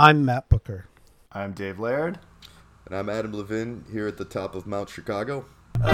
I'm Matt Bucher. I'm Dave Laird. And I'm Adam Levin here at the top of Mount Chicago. All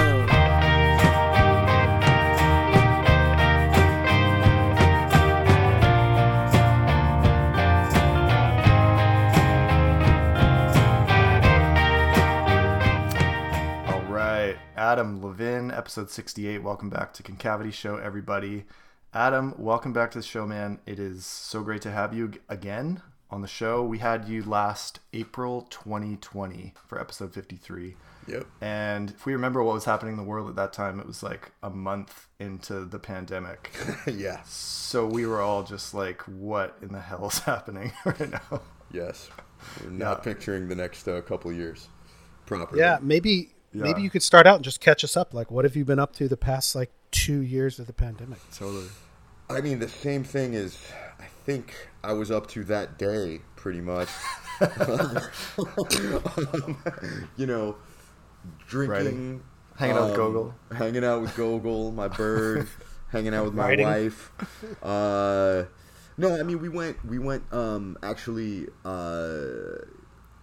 right, Adam Levin, episode 68. Welcome back to Concavity Show, everybody. Adam, welcome back to the show, man. It is so great to have you again on the show. We had you last April 2020 for episode 53. Yep. And if we remember what was happening in the world at that time, it was like a month into the pandemic. yeah. so we were all just like, what in the hell is happening right now? Yes. We're not Yeah. picturing the next uh, couple of years properly. Yeah, maybe Yeah. maybe you could start out and just catch us up. Like, what have you been up to the past like two years of the pandemic? Totally. I mean, the same thing is, I think I was up to that day pretty much. Um, you know, drinking, Writing. Hanging out with um, Gogol. hanging out with Gogol, my bird, hanging out with my Writing. wife. Uh, no, I mean we went. We went. Um, actually, uh,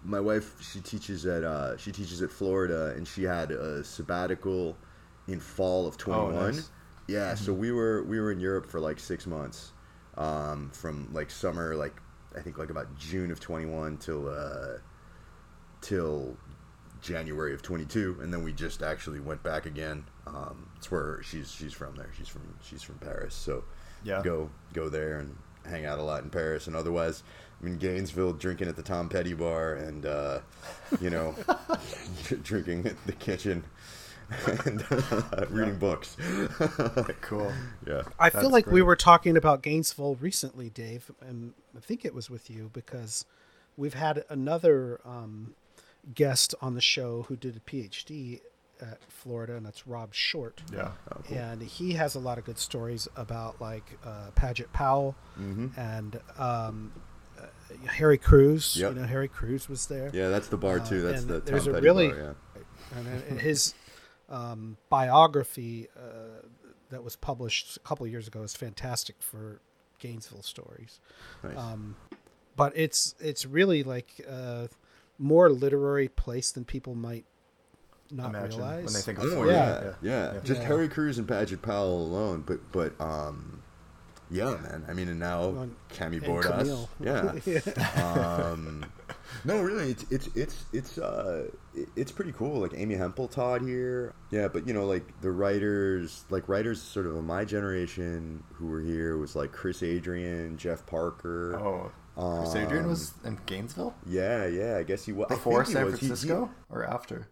my wife she teaches at uh, she teaches at Florida, and she had a sabbatical in fall of twenty one. Oh, nice. Yeah, so we were we were in Europe for like six months, um, from like summer, like I think like about June of twenty one till uh, till January of 22, and then we just actually went back again. Um, it's where she's she's from there. She's from she's from Paris, so Yeah. go go there and hang out a lot in Paris. And otherwise, I'm in Gainesville drinking at the Tom Petty bar, and uh, you know, drinking at the kitchen and uh, reading books. Cool. yeah, I feel like we were talking about Gainesville recently, Dave, and I think it was with you because we've had another um, guest on the show who did a PhD at Florida, and that's Rob Short. Yeah. and he has a lot of good stories about like uh, Padgett Powell and um, uh, Harry Crews. Yep. You know, Harry Crews was there. yeah, that's the bar too. That's and the Tom there's a Petty really- bar. Yeah. and uh, his um, biography uh, that was published a couple of years ago is fantastic for Gainesville stories. Nice. Um, but it's it's really like a more literary place than people might not Imagine realize. when they think of Oh Florida. yeah, yeah, Yeah. Just Yeah. Harry Crews and Padgett Powell alone, but but um, yeah, man. I mean, and now Cami and Bordas, Camille. yeah. um, no, really, it's it's it's it's uh, it's pretty cool. Like Amy Hempel taught here, yeah. But you know, like the writers, like writers, sort of of my generation who were here was like Chris Adrian, Jeff Parker. Oh, Chris Adrian Um, was in Gainesville Yeah, yeah. I guess he was before San was. He- he- Francisco or after?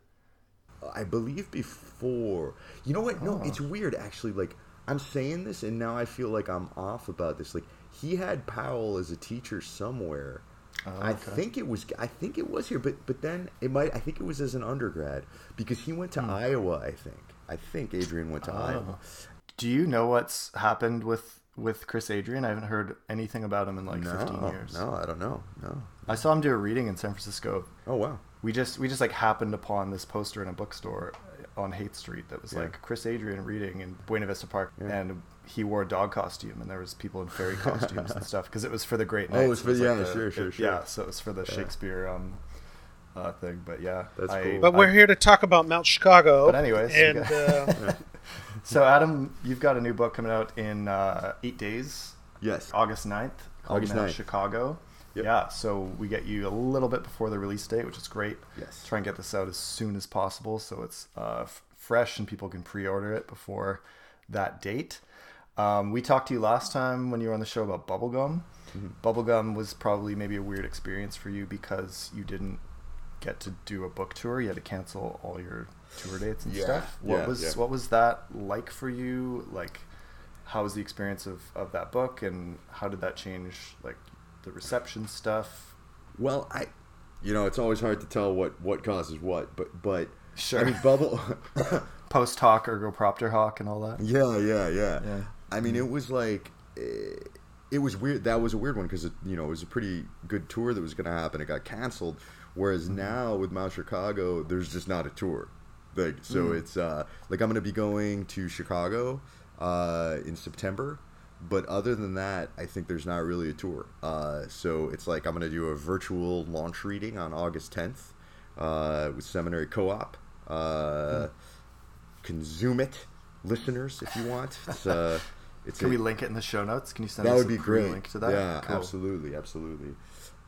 I believe before. You know what? No, Oh. it's weird actually. Like I'm saying this, and now I feel like I'm off about this. Like he had Powell as a teacher somewhere. Oh, I think it was. I think it was here, but but then it might. I think it was as an undergrad because he went Hmm. to Iowa. I think. I think Adrian went to Iowa. Do you know what's happened with with Chris Adrian? I haven't heard anything about him in like No, 15 years. no, I don't know. No. I saw him do a reading in San Francisco. Oh wow. We just we just like happened upon this poster in a bookstore on Haight Street that was Yeah. like Chris Adrian reading in Buena Vista Park, and he wore a dog costume, and there was people in fairy costumes and stuff because it was for the Great Night. Oh, Nights. it was for- like yeah, the- sure, sure, it- sure. Yeah, so it was for the Shakespeare um, uh, thing. But yeah, That's I- cool. But we're here to talk about Mount Chicago. But anyways, and got- uh, So Adam, you've got a new book coming out in uh, eight days, Yes. August 9th, August Mount 9th. Chicago. Yep. Yeah, so we get you a little bit before the release date, which is great. Yes. Try and get this out as soon as possible so it's uh, f- fresh and people can pre-order it before that date. Um, we talked to you last time when you were on the show about bubblegum. Mm-hmm. Bubblegum was probably maybe a weird experience for you because you didn't get to do a book tour. You had to cancel all your tour dates and Yeah, stuff. What yeah, was yeah. what was that like for you? Like, how was the experience of, of that book, and how did that change like the reception stuff? Well, I, you know, it's always hard to tell what what causes what, but but Sure. I mean, bubble. Post hoc, ergo propter hoc, and all that. Yeah, yeah, yeah, yeah. I mean, it was like eh, it was weird. That was a weird one because you know it was a pretty good tour that was going to happen. It got canceled. Whereas now with Mount Chicago, there's just not a tour. Like so, it's uh, like I'm going to be going to Chicago uh, in September. but other than that, I think there's not really a tour. Uh, so it's like I'm going to do a virtual launch reading on August 10th uh, with Seminary Co-op. Uh, Can zoom it, listeners, if you want. It's, uh, it's Can a- we link it in the show notes? Can you send that us would a be great. link to that? Yeah, Cool. absolutely, absolutely.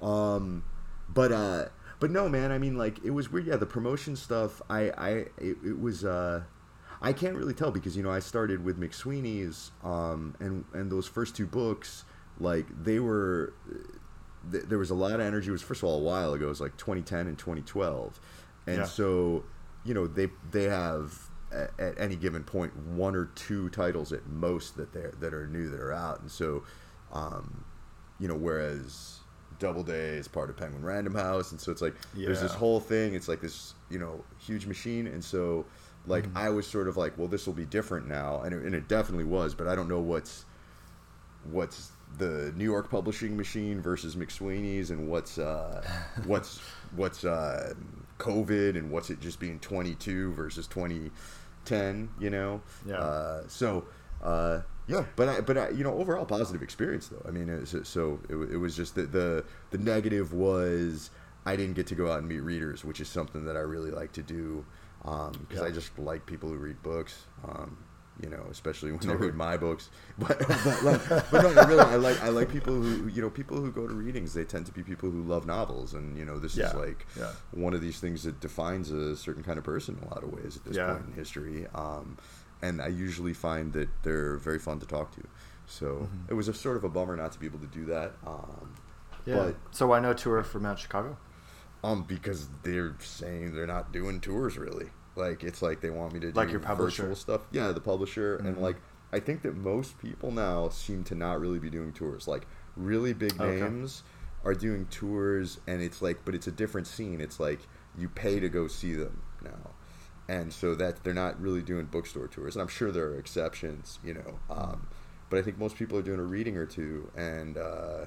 Um, but uh, but no, man. I mean, like it was weird. Yeah, the promotion stuff. I I it, it was. Uh, I can't really tell because you know I started with McSweeney's, um, and and those first two books, like they were. Th- there was a lot of energy. It was first of all a while ago. It was like 2010 and 2012, and Yeah. so you know they they have at, at any given point one or two titles at most that they that are new that are out, and so um, you know whereas Doubleday is part of Penguin Random House, and so it's like there's this whole thing. It's like this you know huge machine, and so like Mm-hmm. I was sort of like, well, this will be different now, and it, and it definitely was, but I don't know what's what's the New York publishing machine versus McSweeney's, and what's uh, what's what's uh, COVID, and what's it just being 22 versus 2010, you know? Yeah. Uh, so uh, yeah, but I, but I, you know, overall positive experience though. I mean, it was, so it, it was just that the the negative was I didn't get to go out and meet readers, which is something that I really like to do because I Yeah. just like people who read books. Um, you know, especially when they read my books. But but, like, but no, really I like I like people who you know people who go to readings. They tend to be people who love novels, and you know this is like yeah. one of these things that defines a certain kind of person in a lot of ways at this Yeah. point in history. Um, and I usually find that they're very fun to talk to. So Mm-hmm. it was a sort of a bummer not to be able to do that. Um, Yeah. But so why no tour for Mount Chicago? um, because they're saying they're not doing tours really. Like it's like they want me to do Like your publisher. virtual stuff. Yeah, the publisher, and Mhm. like I think that most people now seem to not really be doing tours. Like really big Okay. names are doing tours, and it's like, but it's a different scene. It's like you pay to go see them now, and so that they're not really doing bookstore tours. And I'm sure there are exceptions, you know. Um, but I think most people are doing a reading or two, and uh,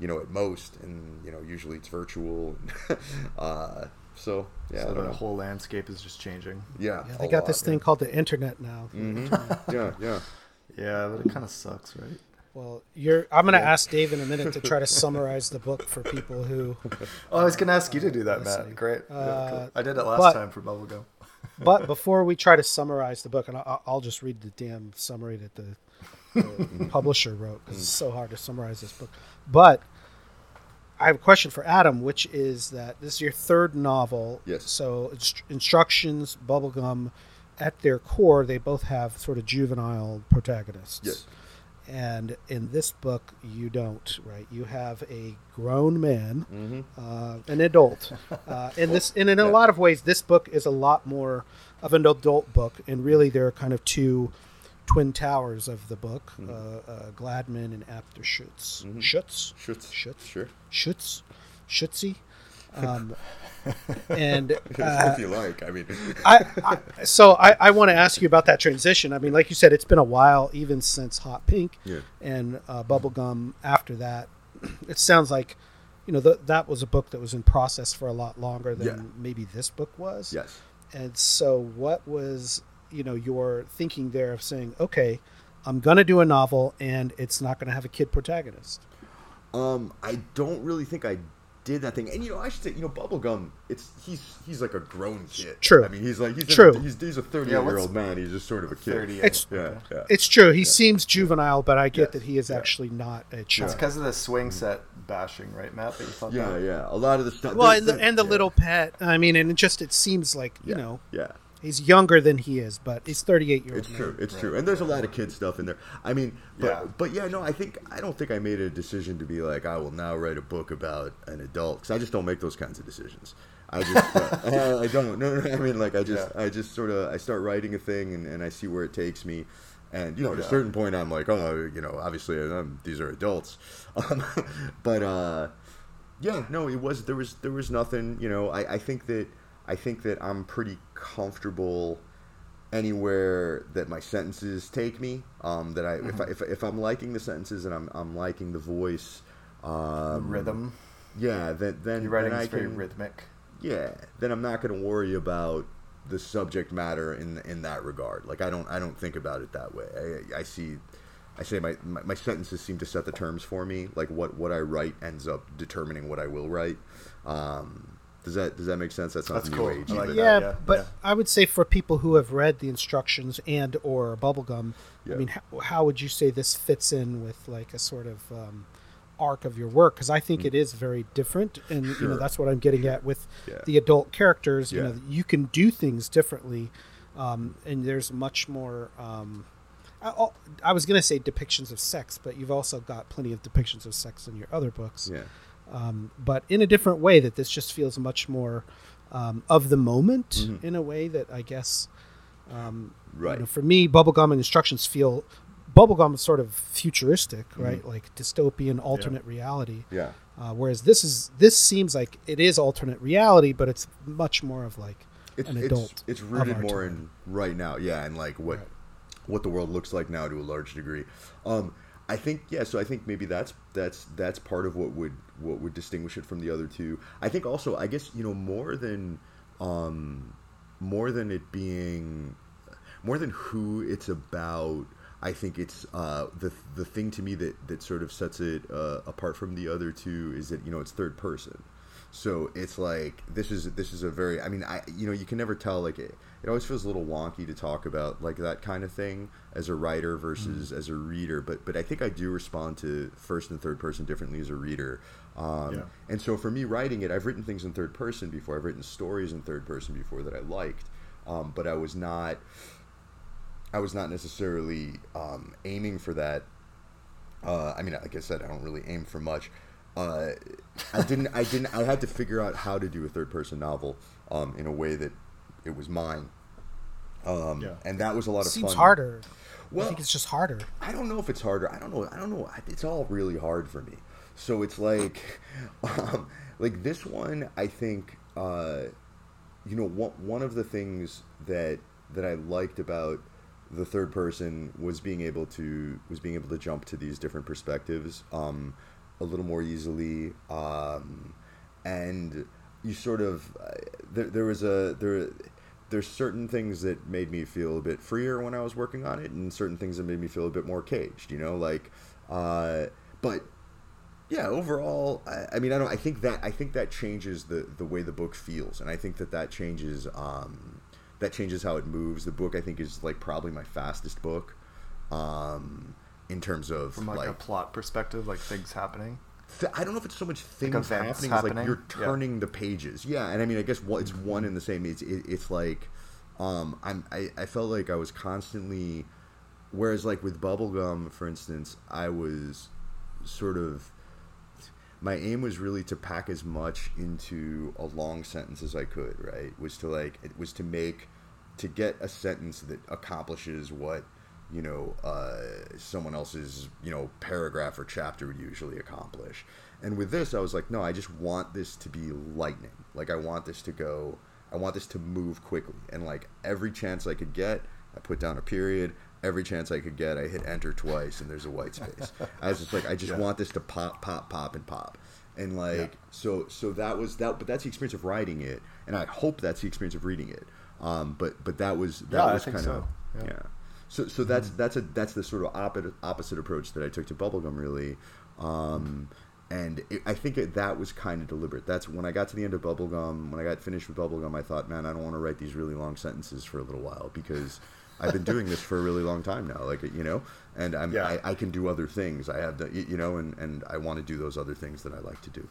you know, at most, and you know, usually it's virtual. uh, so yeah, I so don't the know. whole landscape is just changing. Yeah, Yeah, they got lot, this thing called the internet now. Mhm. yeah, yeah. Yeah, but it kind of sucks, right? Well, you're. I'm going to ask Dave in a minute to try to summarize the book for people who. Oh, I was gonna ask you to do that, Listening. Matt. Great. Yeah, Uh, cool. I did it last but- time for Bubblegum. But before we try to summarize the book, and I'll, I'll just read the damn summary that the, the publisher wrote because it's so hard to summarize this book. But I have a question for Adam, which is that this is your third novel. Yes. So inst- instructions, bubblegum, at their core, they both have sort of juvenile protagonists. Yes. And in this book, you don't, right? You have a grown man, Mm-hmm. uh, an adult. Uh, in this, and in a Yeah. lot of ways, this book is a lot more of an adult book. And really, there are kind of two twin towers of the book: Mm-hmm. uh, uh, Gladman and After Schutz. Mhm. Schutz, Schutz. Schutz, Sure. Schutz, Schutzy. Um, and uh, if you like, I mean, I, I so I, I want to ask you about that transition. I mean, like you said, it's been a while, even since Hot Pink Yeah. and uh, Bubblegum. After that, it sounds like you know th- that was a book that was in process for a lot longer than Yeah. maybe this book was. yes. And so, what was you know your thinking there of saying, okay, I'm gonna do a novel, and it's not gonna have a kid protagonist? Um, I don't really think I did that thing. And you know, I should say, you know, Bubblegum, it's he's he's like a grown kid. True. I mean, he's like he's True. He's, he's a Yeah, year old man. He's just sort of a kid. 38. It's- Yeah, yeah. It's true. He seems juvenile, but I get Yes, that he is yeah. actually not a child. It's because of the swing set bashing, right, Matt? That you thought yeah, that? yeah. A lot of the stuff. Well, and the, the- and the yeah, little pet. I mean, and it just it seems like you know yeah. He's younger than he is, but he's 38 years old. It's true. It's true. And there's a lot of kid stuff in there. I mean, but, Yeah. but yeah, no, I think I don't think I made a decision to be like I will now write a book about an adult because I just don't make those kinds of decisions. I just uh, I don't. No, no, I mean, like I just Yeah. I just sort of I start writing a thing and, and I see where it takes me. And you know, at a certain point, I'm like, oh, you know, obviously, um, these are adults. Um, but uh, yeah, no, it was there was there was nothing. You know, I, I think that I think that I'm pretty comfortable anywhere that my sentences take me. Um, that I if, I if if I'm liking the sentences and I'm I'm liking the voice, um, Rhythm. Yeah, then then, Your then writing I very can, rhythmic. Yeah, then I'm not going to worry about the subject matter in in that regard. Like I don't I don't think about it that way. I, I see I say my, my, my sentences seem to set the terms for me. Like what what I write ends up determining what I will write. Um, does that does that make sense? That's not That's new cool. age. Like yeah, yeah, but yeah. I would say for people who have read the instructions and or bubblegum, Yeah. I mean, how, how would you say this fits in with like a sort of um, arc of your work? Because I think it is very different, and you know Mm. That's what I'm getting at with Yeah. the adult characters. You know, you can do things differently, um, and there's much more. Um, I, I was going to say depictions of sex, but you've also got plenty of depictions of sex in your other books Yeah. Um, but in a different way that this just feels much more um, of the moment Mm-hmm. in a way that I guess um, you Right. know, for me bubblegum and instructions feel bubblegum is sort of futuristic Mm-hmm. right like dystopian alternate reality Yeah. uh, whereas this is this seems like it is alternate reality but it's much more of like It's an adult it's of rooted more time. in right now. Yeah, and like what Right. what the world looks like now to a large degree. Um, I think yeah. So I think maybe that's that's that's part of what would what would distinguish it from the other two. I think also I guess you know more than um, more than it being more than who it's about. I think it's uh, the the thing to me that, that sort of sets it uh, apart from the other two is that you know it's third person. So it's like this is this is a very I mean I you know you can never tell like it, always feels a little wonky to talk about like that kind of thing as a writer versus as a reader but but I think I do respond to first and third person differently as a reader um, Yeah. and so for me writing it I've written things in third person before I've written stories in third person before that I liked um, but I was not I was not necessarily um, aiming for that uh, I mean, like I said, I don't really aim for much. Uh, I didn't. I didn't. I had to figure out how to do a third-person novel um, in a way that it was mine, um, Yeah. and that was a lot of seems fun. harder I Well- think it's just harder I don't know if it's harder. I don't know. I don't know. It's all really hard for me. So it's like, um, like this one. I think, uh, you know, one one of the things that that I liked about the third person was being able to was being able to jump to these different perspectives um, a little more easily, um, and you sort of uh, there, there was a there there's certain things that made me feel a bit freer when I was working on it, and certain things that made me feel a bit more caged. You know, like, uh, but yeah, overall, I, I mean, I don't. I think that I think that changes the the way the book feels, and I think that that changes um, that changes how it moves. The book, I think, is like probably my fastest book, um, in terms of From like, like a plot perspective, like things happening. Th- I don't know if it's so much things events happening, as like you're Yeah. turning the pages. Yeah, and I mean, I guess it's one and the same. It's it, it's like, um, I'm I, I felt like I was constantly, whereas like with bubblegum, for instance, I was sort of my aim was really to pack as much into a long sentence as I could. Right, was to like it was to make to get a sentence that accomplishes what you know uh, someone else's you know paragraph or chapter would usually accomplish. And with this, I was like, no, I just want this to be lightning. Like I want this to go. I want this to move quickly. And like every chance I could get, I put down a period. Every chance I could get, I hit enter twice, and there's a white space. I was just like, I just Yeah. want this to pop, pop, pop, and pop. And like Yeah. so, so that was that. But that's the experience of writing it, and I hope that's the experience of reading it. Um, but but that was that Yeah, was kind of so. yeah. Yeah. So so that's that's a that's the sort of opposite opposite approach that I took to bubblegum really. Um, and it, I think it, that was kind of deliberate. That's when I got to the end of bubblegum. When I got finished with bubblegum, I thought, man, I don't want to write these really long sentences for a little while because I've been doing this for a really long time now. Like you know, and I'm Yeah. I, I can do other things. I have the you know, and and I want to do those other things that I like to do.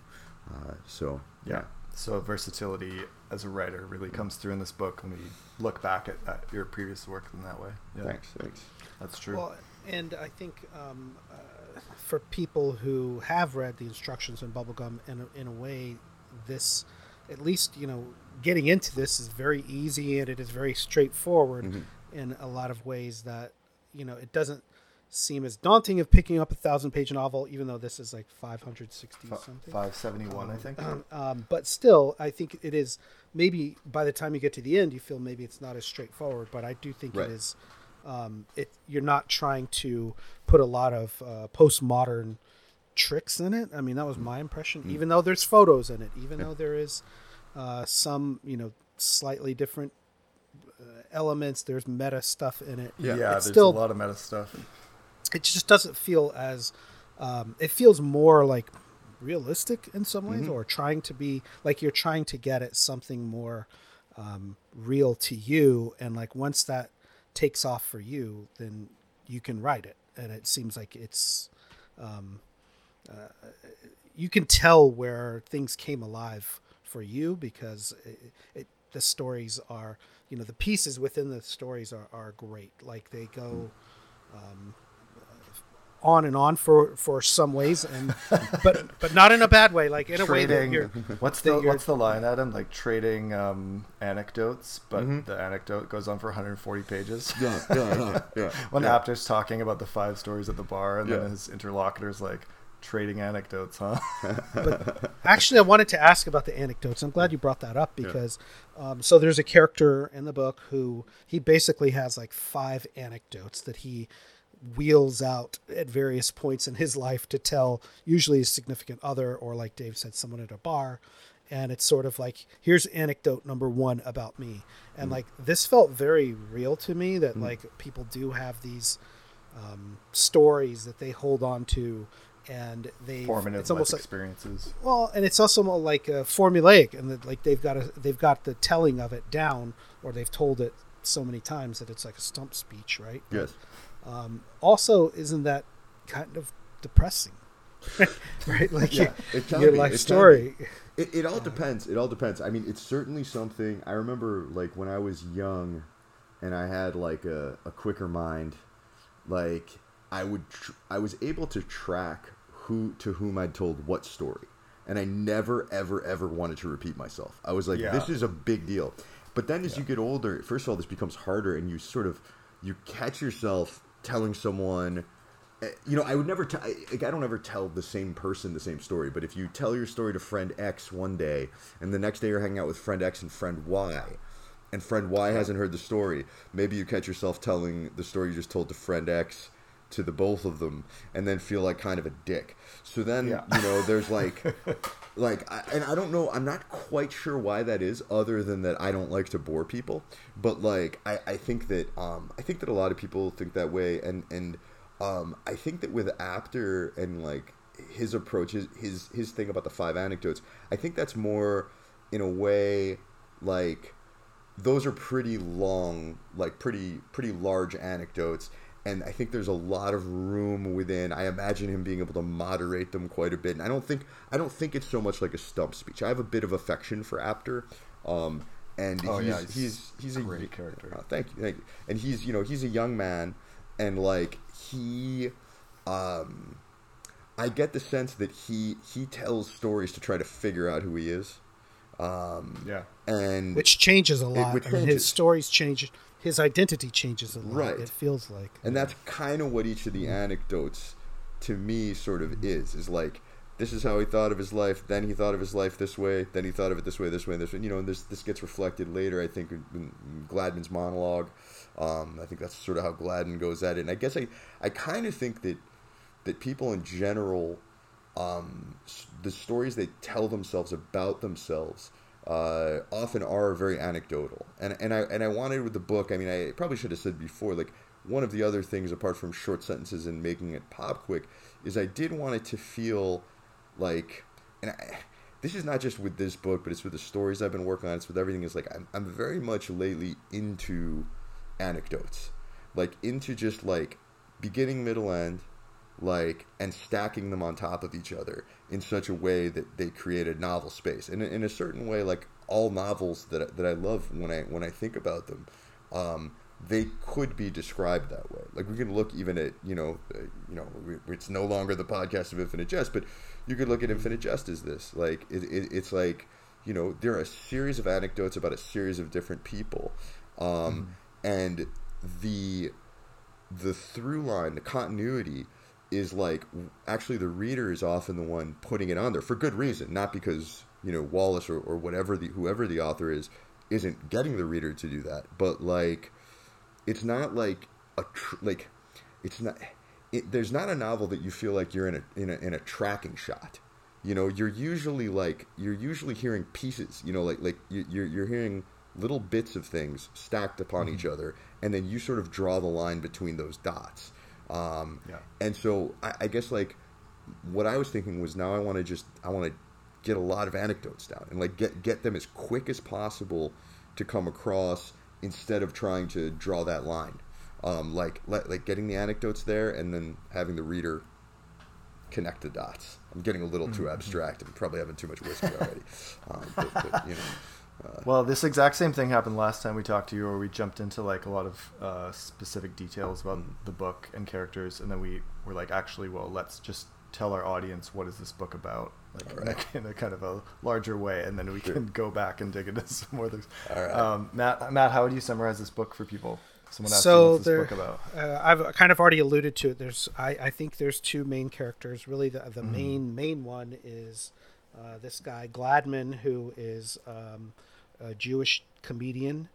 Uh, so Yeah. So versatility as a writer really comes through in this book when we look back at, at your previous work in that way. Yeah, thanks, thanks. That's true. Well, and I think um, uh, for people who have read the instructions in Bubblegum, in a, in a way, this, at least, you know, getting into this is very easy and it is very straightforward Mhm. in a lot of ways that, you know, it doesn't seem as daunting of picking up a thousand page novel, even though this is like 560 Fi- something. 571, I think. Um, um, but still, I think it is maybe by the time you get to the end, you feel maybe it's not as straightforward. But I do think Right. it is. Um, it you're not trying to put a lot of uh, postmodern tricks in it. I mean, that was my impression. Mm. Even though there's photos in it, even though there is uh, some you know slightly different uh, elements, there's meta stuff in it. yeah, it's there's still a lot of meta stuff. It just doesn't feel as um, it feels more like realistic in some ways, mm-hmm. or trying to be like you're trying to get at something more um, real to you, and like once that takes off for you, then you can write it, and it seems like it's. Um, uh, you can tell where things came alive for you because it, it, the stories are you know the pieces within the stories are, are great like they go um, on and on for for some ways and but but not in a bad way like in a trading, way what's the what's the line adam like trading um, anecdotes but mm-hmm. the anecdote goes on for 140 pages yeah yeah yeah, yeah when yeah. Apter's talking about the five stories at the bar and yeah. then his interlocutor's like trading anecdotes, huh? but actually, I wanted to ask about the anecdotes. I'm glad you brought that up because yeah. um, so there's a character in the book who he basically has like five anecdotes that he wheels out at various points in his life to tell usually a significant other or like Dave said someone at a bar and it's sort of like here's anecdote number 1 about me and mm. like this felt very real to me that mm. like people do have these um, stories that they hold on to and they formative it's almost like experiences. Well, and it's also like a formulaic, and that like they've got a they've got the telling of it down, or they've told it so many times that it's like a stump speech, right? Yes. Um, also, isn't that kind of depressing? right, like yeah, your, your life story. It, it all depends. It all depends. I mean, it's certainly something. I remember, like when I was young, and I had like a, a quicker mind. Like I would, tr- I was able to track who to whom I'd told what story. And I never, ever, ever wanted to repeat myself. I was like, yeah. this is a big deal. But then as yeah. you get older, first of all, this becomes harder, and you sort of you catch yourself telling someone. Eh, you know, I would never. tell. like, I don't ever tell the same person the same story. But if you tell your story to friend X one day, and the next day you're hanging out with friend X and friend Y, and friend Y hasn't heard the story, maybe you catch yourself telling the story you just told to friend X to the both of them and then feel like kind of a dick. So then, yeah. you know, there's like, like, I, and I don't know, I'm not quite sure why that is, other than that I don't like to bore people. But like, I, I think that, um, I think that a lot of people think that way, and and um, I think that with Apter and like his approach, his his his thing about the five anecdotes, I think that's more in a way like those are pretty long, like pretty pretty large anecdotes and I think there's a lot of room within. I imagine him being able to moderate them quite a bit. And I don't think I don't think it's so much like a stump speech. I have a bit of affection for Apter, um, and oh, he's, yeah, he's, he's he's a great character. Uh, thank you, thank you. And he's you know he's a young man, and like he, um, I get the sense that he he tells stories to try to figure out who he is. Um, yeah, and which changes a lot. I mean, his stories change his identity changes a lot. Right. It feels like, and that's kind of what each of the anecdotes, to me, sort of is. Is like this is how he thought of his life. Then he thought of his life this way. Then he thought of it this way, this way, and this way. You know, and this this gets reflected later. I think in, Gladman's monologue. Um, I think that's sort of how Gladman goes at it. And I guess I I kind of think that that people in general, um, the stories they tell themselves about themselves uh, often are very anecdotal. And and I and I wanted with the book. I mean, I probably should have said before. Like one of the other things, apart from short sentences and making it pop quick, is I did want it to feel like, and I, this is not just with this book, but it's with the stories I've been working on. It's with everything. Is like I'm I'm very much lately into anecdotes, like into just like beginning, middle, end like and stacking them on top of each other in such a way that they create a novel space. And in a certain way, like all novels that that I love when I when I think about them, um, they could be described that way. Like we can look even at you know uh, you know it's no longer the podcast of Infinite Jest, but you could look at Infinite Jest as this. Like it, it, it's like you know there are a series of anecdotes about a series of different people, um, mm. and the the through line, the continuity is like actually the reader is often the one putting it on there for good reason, not because you know Wallace or, or whatever the whoever the author is isn't getting the reader to do that, but like it's not like a tr- like it's not it, there's not a novel that you feel like you're in a in a in a tracking shot. You know, you're usually like you're usually hearing pieces. You know, like like you're you're hearing little bits of things stacked upon mm-hmm. each other, and then you sort of draw the line between those dots. Um, Yeah. And so I, I guess like what I was thinking was now I want to just I want to get a lot of anecdotes down and like get get them as quick as possible to come across instead of trying to draw that line. Um, like let, like getting the anecdotes there and then having the reader connect the dots. I'm getting a little too abstract and probably having too much whiskey already. um, but, but, you know, Well, this exact same thing happened last time we talked to you, where we jumped into like a lot of uh, specific details about the book and characters, and then we were like, actually, well, let's just tell our audience what is this book about, like in, a, in a kind of a larger way, and then we can go back and dig into some more things. Alright. Um, Matt, Matt, how would you summarize this book for people? Someone asked you so what's this book about. uh, I've kind of already alluded to it. There's, I, I think there's two main characters. Really, the the main main one is uh, this guy Gladman, who is um, a Jewish comedian,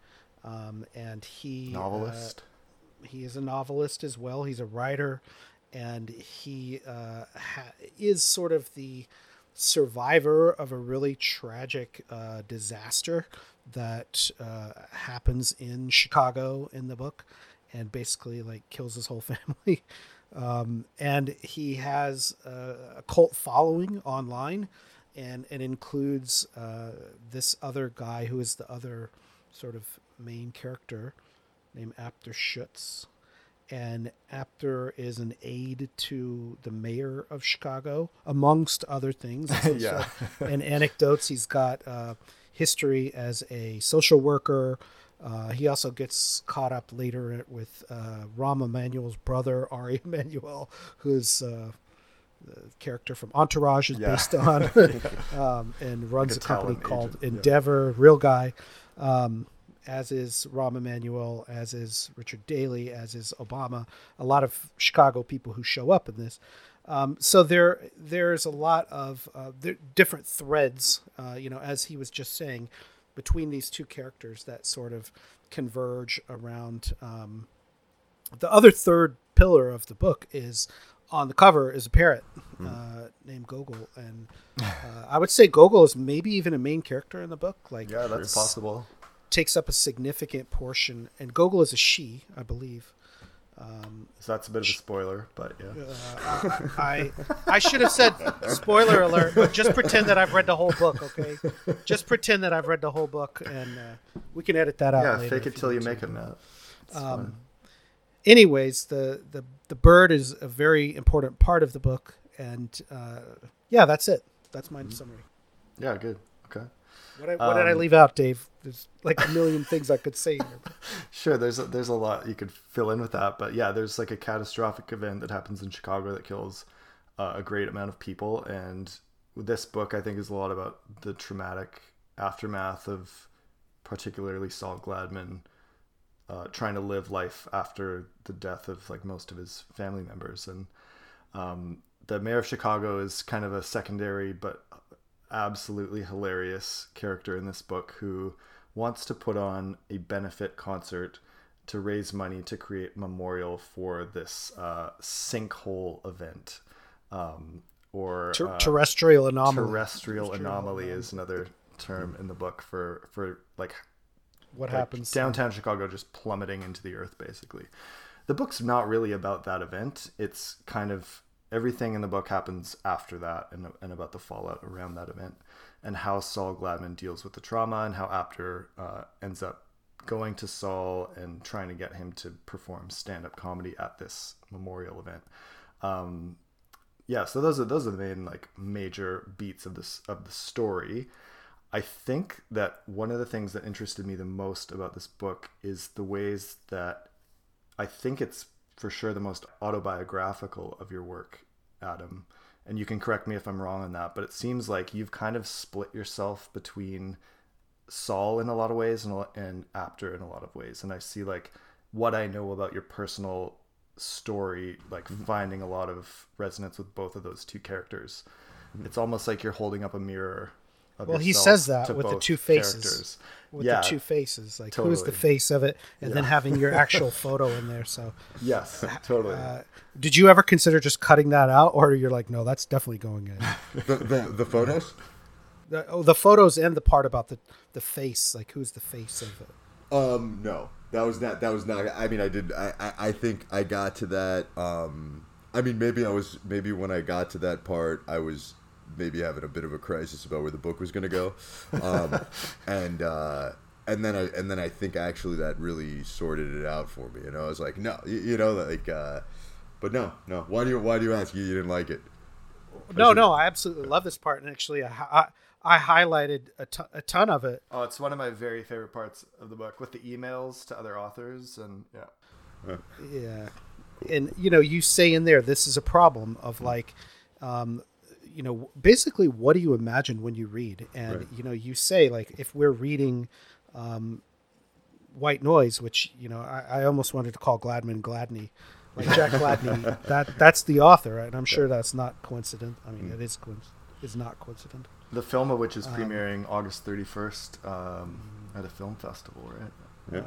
um, and he uh, he is a novelist as well. He's a writer, and he uh, ha- is sort of the survivor of a really tragic uh, disaster that uh, happens in Chicago in the book, and basically like kills his whole family. Um, and he has a, a cult following online, and it includes uh, this other guy who is the other sort of main character named Apter Schutz. And Apter is an aide to the mayor of Chicago, amongst other things. Yeah. and anecdotes. He's got uh, history as a social worker. Uh, he also gets caught up later with uh, Rahm Emanuel's brother, Ari Emanuel, who's uh, the character from Entourage is Yeah. based on, um, and runs a company called agent, yeah. Endeavor. Real guy, um, as is Rahm Emanuel, as is Richard Daley, as is Obama. A lot of Chicago people who show up in this. Um, so there, there's a lot of uh, different threads, uh, you know, as he was just saying, between these two characters that sort of converge around. Um, the other third pillar of the book is on the cover is a parrot uh, named Gogol, and uh, I would say Gogol is maybe even a main character in the book. Like, Yeah, that's possible. takes up a significant portion, and Gogol is a she, I believe. Um, So that's a bit of a spoiler, but yeah. uh, I I should have said spoiler alert, but just pretend that I've read the whole book, okay? Just pretend that I've read the whole book, and uh, we can edit that out. Yeah, later fake if it till you want make it, Matt. It's Um, fun. Anyways, the, the the bird is a very important part of the book, and uh, yeah, that's it. That's my summary. Yeah, good. Okay. What, I, what did I Um, leave out, Dave? There's like a million things I could say here. Sure, there's a, there's a lot you could fill in with that, but yeah, there's like a catastrophic event that happens in Chicago that kills uh, a great amount of people, and this book I think is a lot about the traumatic aftermath of particularly Saul Gladman uh, trying to live life after the death of like most of his family members, and um, the mayor of Chicago is kind of a secondary but absolutely hilarious character in this book who wants to put on a benefit concert to raise money to create memorial for this uh, sinkhole event. Um, or Ter- uh, terrestrial anomaly. terrestrial anomaly is another term in the book for for like what like, happens? downtown Chicago just plummeting into the earth basically. The book's not really about that event. It's kind of everything in the book happens after that and, and about the fallout around that event and how Saul Gladman deals with the trauma and how Apter uh, ends up going to Saul and trying to get him to perform stand-up comedy at this memorial event. Um, yeah, so those are those are the main like major beats of this of the story. I think that one of the things that interested me the most about this book is the ways that I think it's for sure the most autobiographical of your work, Adam. And you can correct me if I'm wrong on that, but it seems like you've kind of split yourself between Saul in a lot of ways and, and Apter in a lot of ways. And I see like what I know about your personal story, like mm-hmm. finding a lot of resonance with both of those two characters. Mm-hmm. It's almost like you're holding up a mirror. Of Well, he says that with the two faces. characters. with yeah, the two faces, like who's the face of it, and then having your actual photo in there. So, yes, totally. uh, did you ever consider just cutting that out, or you're like, no, that's definitely going in? The, the, the photos? the, oh, the photos and the part about the the face, like who's the face of it? Um, no. that was not. That was not. I mean, I did. I, I, I think I got to that. Um, I mean, maybe I was. Maybe when I got to that part, I was maybe having a bit of a crisis about where the book was going to go, um, and uh, and then I and then I think actually that really sorted it out for me. You know, I was like, no, you, you know, like, uh, but no, no. Why do you Why do you ask? You, you didn't like it? No, no, I absolutely love this part, and actually, I, I, I highlighted a ton, a ton of it. Oh, it's one of my very favorite parts of the book with the emails to other authors and yeah. Yeah, and you know, you say in there, this is a problem of like, um, you know, basically, what do you imagine when you read? And Right. you know, you say like, if we're reading, um, White Noise, which you know, I, I almost wanted to call Gladman Gladney, like Jack Gladney. that that's the author, and I'm sure that's not coincident. I mean, it is coinc- it's not coincident. The film of which Um, is premiering August 31st um, at a film festival, right? Yeah.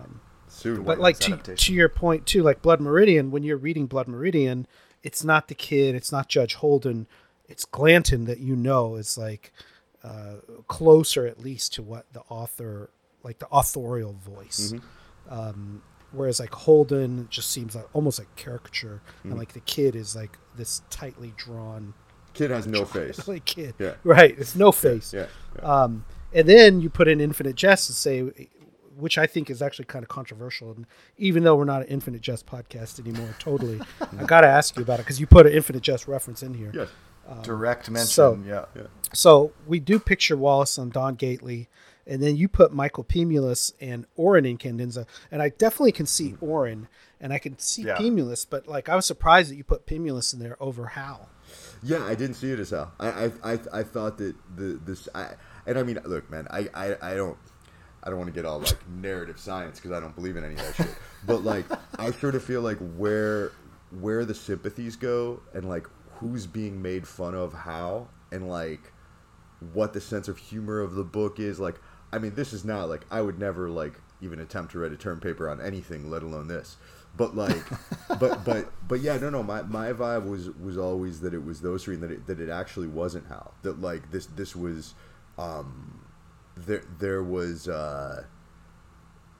Soon. but White like Noise to, adaptation. to your point too like blood meridian when you're reading blood meridian it's not the kid it's not judge holden it's glanton that you know is like uh, closer at least to what the author like the authorial voice um, whereas like holden just seems like almost like caricature and like the kid is like this tightly drawn Kid has no face. like kid Yeah. right it's no face Yeah. yeah. um, and then you put in Infinite Jest and say, which I think is actually kind of controversial. And even though we're not an Infinite Jest podcast anymore, totally, I got to ask you about it because you put an Infinite Jest reference in here. yes. Direct mention, so- yeah. So we do picture Wallace and Don Gately, and then you put Michael Pemulis and Orin Incandenza, and I definitely can see mm-hmm. Orin, and I can see Yeah. Pemulis, but like I was surprised that you put Pemulis in there over Hal. Yeah, I didn't see it as Hal. I I, I, I thought that the this I and I mean look, man, I, I, I don't I don't want to get all like narrative science because I don't believe in any of that shit. But like I sort of feel like where where the sympathies go and like who's being made fun of how and like what the sense of humor of the book is like I mean this is not like I would never like even attempt to write a term paper on anything let alone this. But like but but but yeah no no my, my vibe was was always that it was those three and that it, that it actually wasn't how that like this this was um there there was uh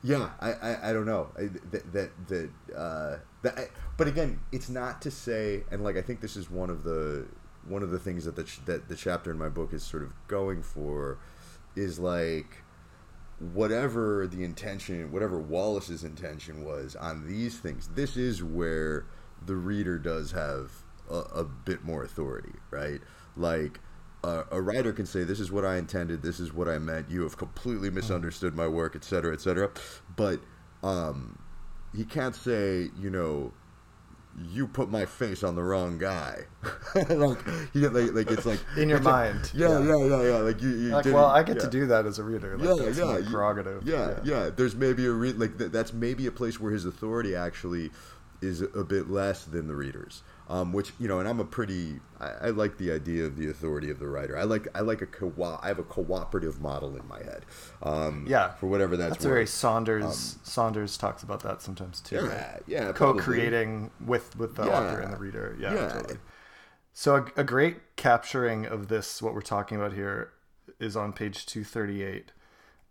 yeah, I, I, I don't know I, that that that, uh, that I, but again, it's not to say, and like I think this is one of the one of the things that the ch- that the chapter in my book is sort of going for, is like whatever the intention, whatever Wallace's intention was on these things. This is where the reader does have a, a bit more authority, right? Like uh, a writer can say, "This is what I intended. This is what I meant. You have completely misunderstood my work, etc., etc." But um, he can't say, you know, you put my face on the wrong guy. like, he, like, like it's like In your mind, yeah, yeah. yeah, yeah, yeah. Like you, you Like, well, I get yeah. to do that as a reader. Like, Yeah, that's yeah, you- prerogative. Yeah, yeah, There's maybe a re- like th- that's maybe a place where his authority actually is a bit less than the readers. Um, which you know, and I'm a pretty. I, I like the idea of the authority of the writer. I like I like a co- I have a cooperative model in my head. Um, Yeah. for whatever that's, That's very worth. Saunders. Saunders talks about that sometimes too. Yeah, right? yeah, co-creating with with the Yeah. author and the reader. Yeah, Yeah. totally. So a, a great capturing of this, what we're talking about here, is on page two thirty eight,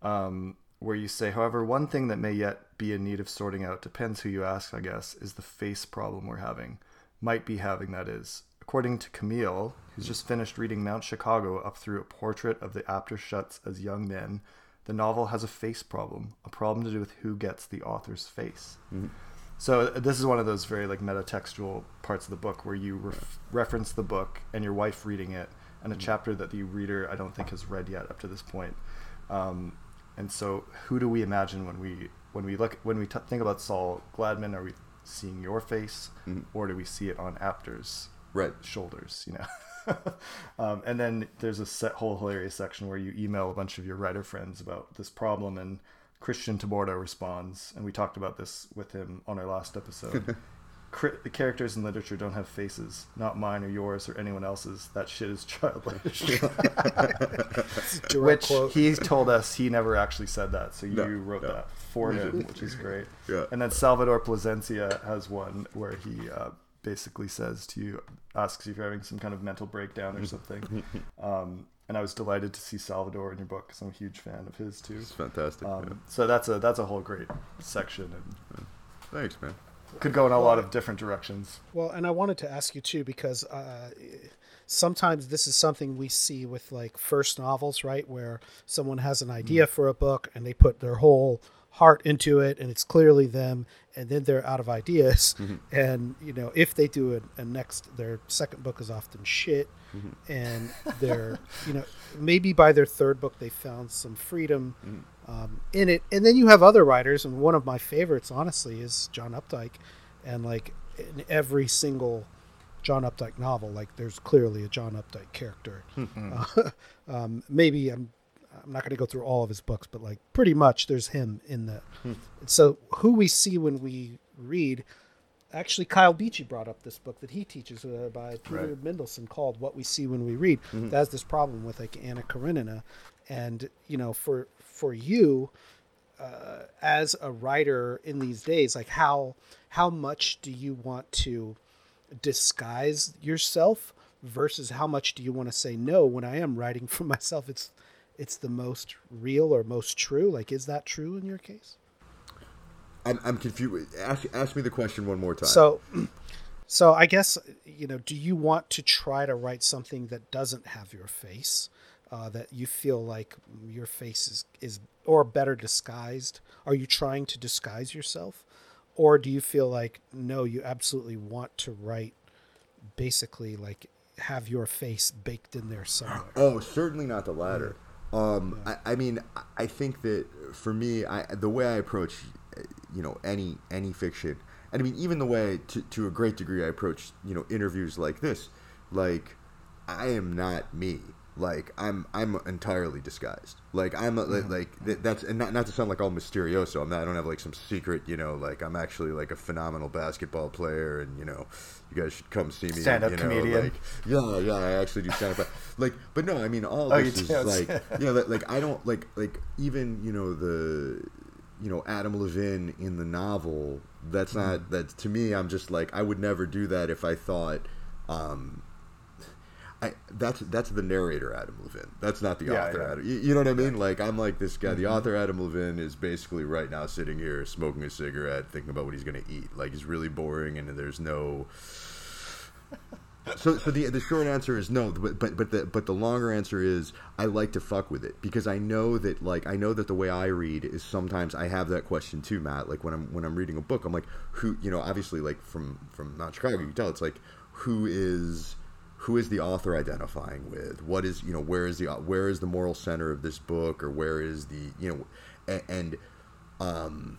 um, where you say, however, one thing that may yet be in need of sorting out depends who you ask. I guess is the face problem we're having, might be having. That is, according to Camille, who's just finished reading Mount Chicago up through a portrait of the Apterschuts as young men. The novel has a face problem, a problem to do with who gets the author's face. So uh, this is one of those very like metatextual parts of the book where you ref- reference the book and your wife reading it, and a chapter that the reader I don't think has read yet up to this point. Um, and so, who do we imagine when we when we look when we t- think about Saul Gladman? Are we seeing your face, or do we see it on Apter's Right. shoulders? You know. um, and then there's a set, whole hilarious section where you email a bunch of your writer friends about this problem, and Christian Taborda responds, and we talked about this with him on our last episode. Cri- the characters in literature don't have faces, not mine or yours or anyone else's. That shit is childish. Which quote. he told us he never actually said that, so you No, wrote no. that for him, which is great. Yeah. And then Salvador Plasencia has one where he uh, basically says to you, asks you if you're having some kind of mental breakdown or something. um, and I was delighted to see Salvador in your book because I'm a huge fan of his too. It's fantastic. Um, yeah. So that's a that's a whole great section and Thanks, man. Could go in a lot of different directions. Well, and I wanted to ask you too because uh, sometimes this is something we see with like first novels, right? Where someone has an mm-hmm. idea for a book and they put their whole heart into it and it's clearly them and then they're out of ideas. Mm-hmm. And you know if they do a, a next their second book is often shit mm-hmm. and they're you know maybe by their third book they found some freedom um, in it and then you have other writers and one of my favorites honestly is john updike and like in every single John Updike novel, like there's clearly a John Updike character. Uh, um, maybe I'm I'm not going to go through all of his books, but like pretty much there's him in the. So who we see when we read, actually Kyle Beachy brought up this book that he teaches uh, by Peter Right. Mendelsund called "What We See When We Read." That has this problem with like Anna Karenina, and you know for for you uh, as a writer in these days, like how how much do you want to disguise yourself versus how much do you want to say no when I am writing for myself? It's it's the most real or most true. Like, is that true in your case? I'm, I'm confused. Ask, ask me the question one more time. So, so I guess you know, do you want to try to write something that doesn't have your face, uh, that you feel like your face is is or better disguised? Are you trying to disguise yourself, or do you feel like no, you absolutely want to write, basically like have your face baked in there somewhere? Oh, certainly not the latter. Um, I, I mean, I- think that for me, I, the way I approach, you know, any any fiction, and I mean, even the way to to a great degree I approach, you know, interviews like this, like I am not me. Like I'm I'm entirely disguised. Like I'm a, like, like th- that's and not not to sound like all mysterioso. I'm not. I don't have like some secret. You know, like I'm actually like a phenomenal basketball player, and you know, you guys should come see me. Stand-up you know, comedian. Like, yeah, yeah, I actually do stand up. Like, but no, I mean, all Oh, this is do? like, you know, like, like I don't like, like even you know the, you know, Adam Levin in the novel. That's Mm-hmm. not that to me. I'm just like I would never do that if I thought. um I, that's that's the narrator Adam Levin. That's not the Yeah, author yeah. Adam. You, you know what I mean? Like I'm like this guy. The Mm-hmm. author Adam Levin is basically right now sitting here smoking a cigarette, thinking about what he's going to eat. Like he's really boring, and there's no. So, so the the short answer is no, but but but the but the longer answer is I like to fuck with it because I know that like I know that the way I read is sometimes I have that question too, Matt. Like when I'm when I'm reading a book, I'm like, who you know, obviously like from from not Chicago, you can tell it's like who is who is the author identifying with? What is you know where is the where is the moral center of this book or where is the you know and, um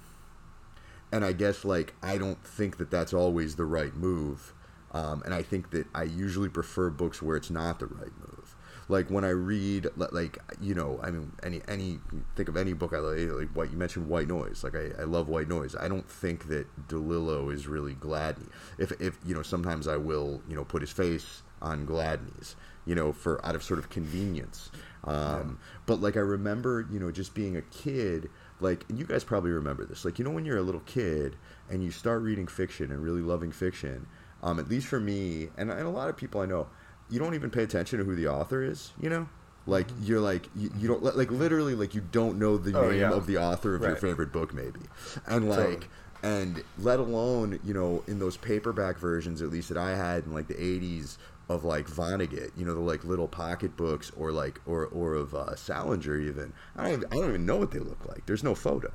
and I guess like I don't think that that's always the right move. Um, and I think that I usually prefer books where it's not the right move. Like when I read, like you know, I mean, any any think of any book I like, like what you mentioned, White Noise. Like I, I love White Noise. I don't think that Delillo is really Gladney. If if you know, sometimes I will you know put his face on Gladney's, you know, for out of sort of convenience. Um, But like I remember, you know, just being a kid, like, and you guys probably remember this, like you know, when you're a little kid and you start reading fiction and really loving fiction. Um, at least for me, and, and a lot of people I know, you don't even pay attention to who the author is. You know, like you're like you, you don't like literally like you don't know the Oh, name yeah. of the author of your favorite book, maybe, and like and let alone you know in those paperback versions at least that I had in like the 80s of like Vonnegut, you know the like little pocket books or like or or of uh, Salinger even. I don't even, I don't even know what they look like. There's no photo,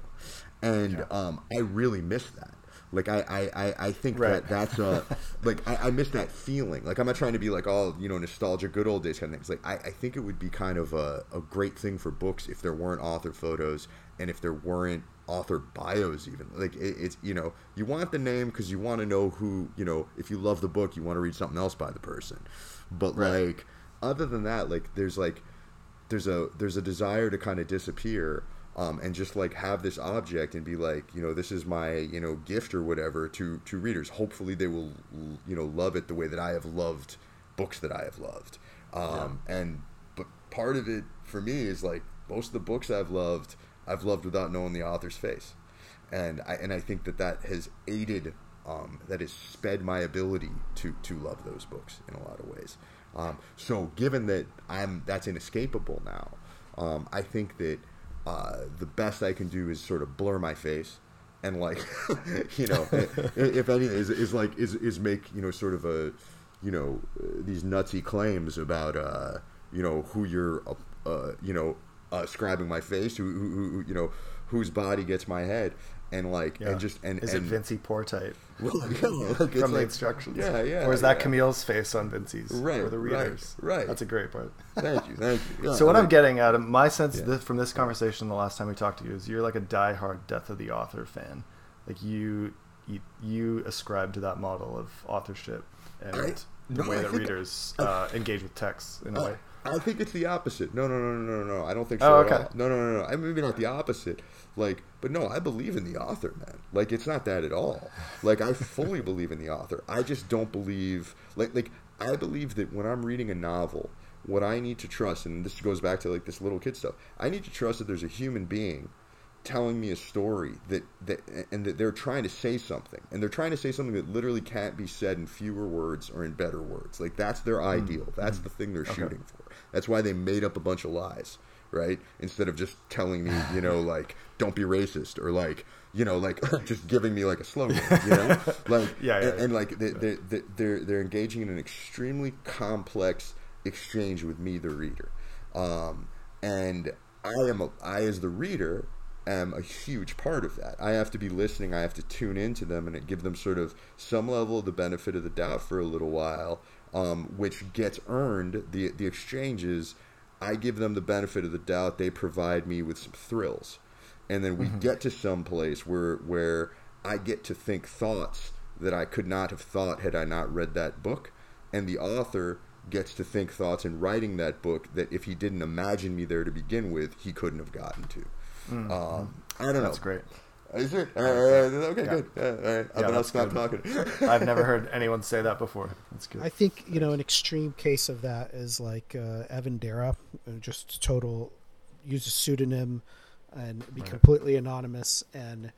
and um, I really miss that. Like I, I, I, I think Right. that that's a like I, I miss that feeling. Like I'm not trying to be like all you know nostalgia, good old days kind of things. Like I, I think it would be kind of a, a great thing for books if there weren't author photos and if there weren't author bios even. Like it, it's you know you want the name because you want to know who you know if you love the book you want to read something else by the person. But Right. like other than that, like there's like there's a there's a desire to kind of disappear um, and just like have this object and be like you know this is my you know gift or whatever to to readers hopefully they will you know love it the way that i have loved books that i have loved um, and but part of it for me is like most of the books i've loved i've loved without knowing the author's face. And i and i think that that has aided um, that has sped my ability to to love those books in a lot of ways. Um, so given that I'm that's inescapable now, um, I think that uh, the best I can do is sort of blur my face and like you know if anything is, is like is, is make you know sort of a you know these nutsy claims about uh, you know who you're uh, uh, you know ascribing my face who, who, who you know whose body gets my head and like Yeah. and just and is and, it Vincey Poor type well, yeah, from the like- instructions? yeah yeah Or is that. Camille's face on Vincey's Right, For the right, readers. right. That's a great part. thank you thank you So what I I'm getting at, my sense this, from this conversation the last time we talked to you is you're like a diehard Death of the Author fan. Like you, you, you ascribe to that model of authorship and I- the no, way I that readers uh, engage with texts in a way. I think it's the opposite. No, no, no, no, no, no. I don't think Oh, so. okay. At all. No, no, no, no. I maybe not the opposite. Like, but no, I believe in the author, man. Like, it's not that at all. Like, I fully believe in the author. I just don't believe. Like, like I believe that when I'm reading a novel, what I need to trust, and this goes back to like this little kid stuff. I need to trust that there's a human being telling me a story that, that and that they're trying to say something and they're trying to say something that literally can't be said in fewer words or in better words like that's their hmm. ideal that's hmm. the thing they're shooting for that's why they made up a bunch of lies right? Instead of just telling me you know like don't be racist or like you know like just giving me like a slogan you know? Like Yeah, yeah, and, and like they, they, they, they're they're engaging in an extremely complex exchange with me the reader. Um, and I am a, I as the reader am a huge part of that. I have to be listening. I have to tune into them and give them sort of some level of the benefit of the doubt for a little while, um, which gets earned. The the exchanges, I give them the benefit of the doubt. They provide me with some thrills, and then we get to some place where where I get to think thoughts that I could not have thought had I not read that book, and the author gets to think thoughts in writing that book that if he didn't imagine me there to begin with, he couldn't have gotten to. Um, I don't know. That's great. Is it? Uh, okay, Yeah. good. Uh, all right. I've Yeah, been stop talking. I've never heard anyone say that before. That's good. I think you know an extreme case of that is like uh, Evan Dara, uh, just total use a pseudonym and be Right. completely anonymous, and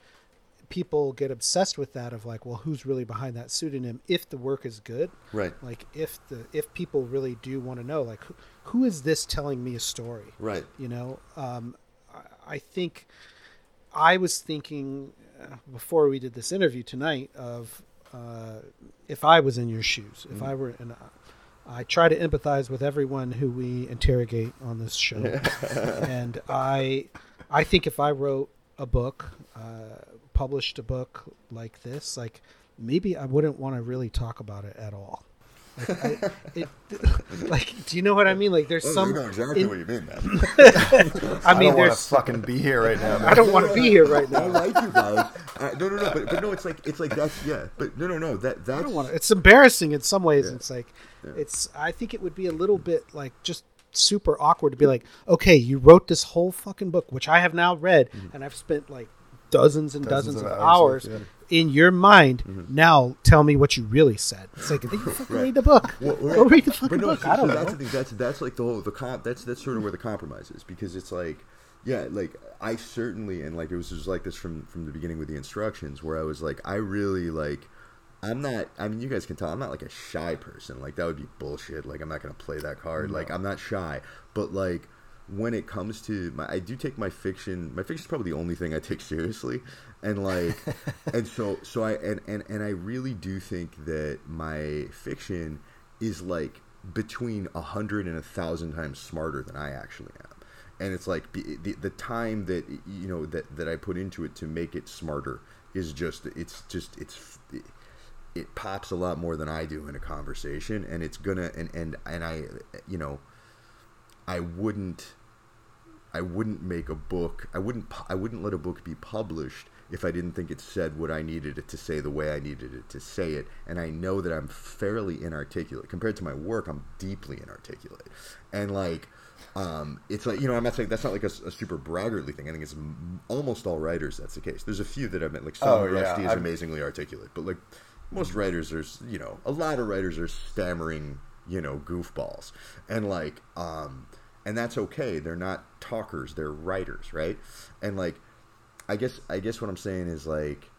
people get obsessed with that of like, well, who's really behind that pseudonym? If the work is good, right, like if the if people really do want to know, like who, who is this telling me a story? right. You know, um, I, I think I was thinking uh, before we did this interview tonight of uh, if I was in your shoes, if I were, and I try to empathize with everyone who we interrogate on this show, and I, I think if I wrote a book, uh, published a book like this, like maybe I wouldn't want to really talk about it at all. Like, I, it, like, do you know what I mean? Like, there's some. you know exactly in- what you mean, man. I I mean, don't want to there's. fucking be here right now. I don't want to be here right I now. like you guys. Uh, no, no, no. But, but no, it's like it's like that's yeah. But no, no, no. That I that's want to. It's embarrassing in some ways. Yeah. It's like, Yeah. it's. I think it would be a little bit like just super awkward to be like, okay, you wrote this whole fucking book, which I have now read, and I've spent like dozens and dozens, Dozens of, of hours. hours with, In your mind, mm-hmm. now tell me what you really said. It's like, you fucking read the book. Well, Go read the but fucking no, book. so- I don't so know. That's the. That's that's like the whole the comp. That's that's sort of where the compromise is because it's like, yeah, like I certainly and like it was just like this from from the beginning with the instructions where I was like, I really like. I'm not. I mean, you guys can tell I'm not like a shy person. Like that would be bullshit. Like I'm not gonna play that card. Like I'm not shy. But like when it comes to my, I do take my fiction. My fiction is probably the only thing I take seriously, and like, and so so I and and and I really do think that my fiction is like between a hundred and a thousand times smarter than I actually am. And it's like the, the time that you know that that I put into it to make it smarter is just it's just it's it pops a lot more than I do in a conversation, and it's gonna and and and I you know I wouldn't I wouldn't make a book. I wouldn't. I wouldn't let a book be published if I didn't think it said what I needed it to say the way I needed it to say it. And I know that I'm fairly inarticulate compared to my work. I'm deeply inarticulate, and like. Um, it's like you know I'm not saying that's not like a super braggartly thing. I think it's m- almost all writers that's the case. There's a few that I've met like Oh, Salman yeah, is I've- amazingly articulate, but like most writers are you know a lot of writers are stammering you know goofballs and like um and that's okay. They're not talkers. They're writers right? And like i guess i guess what i'm saying is like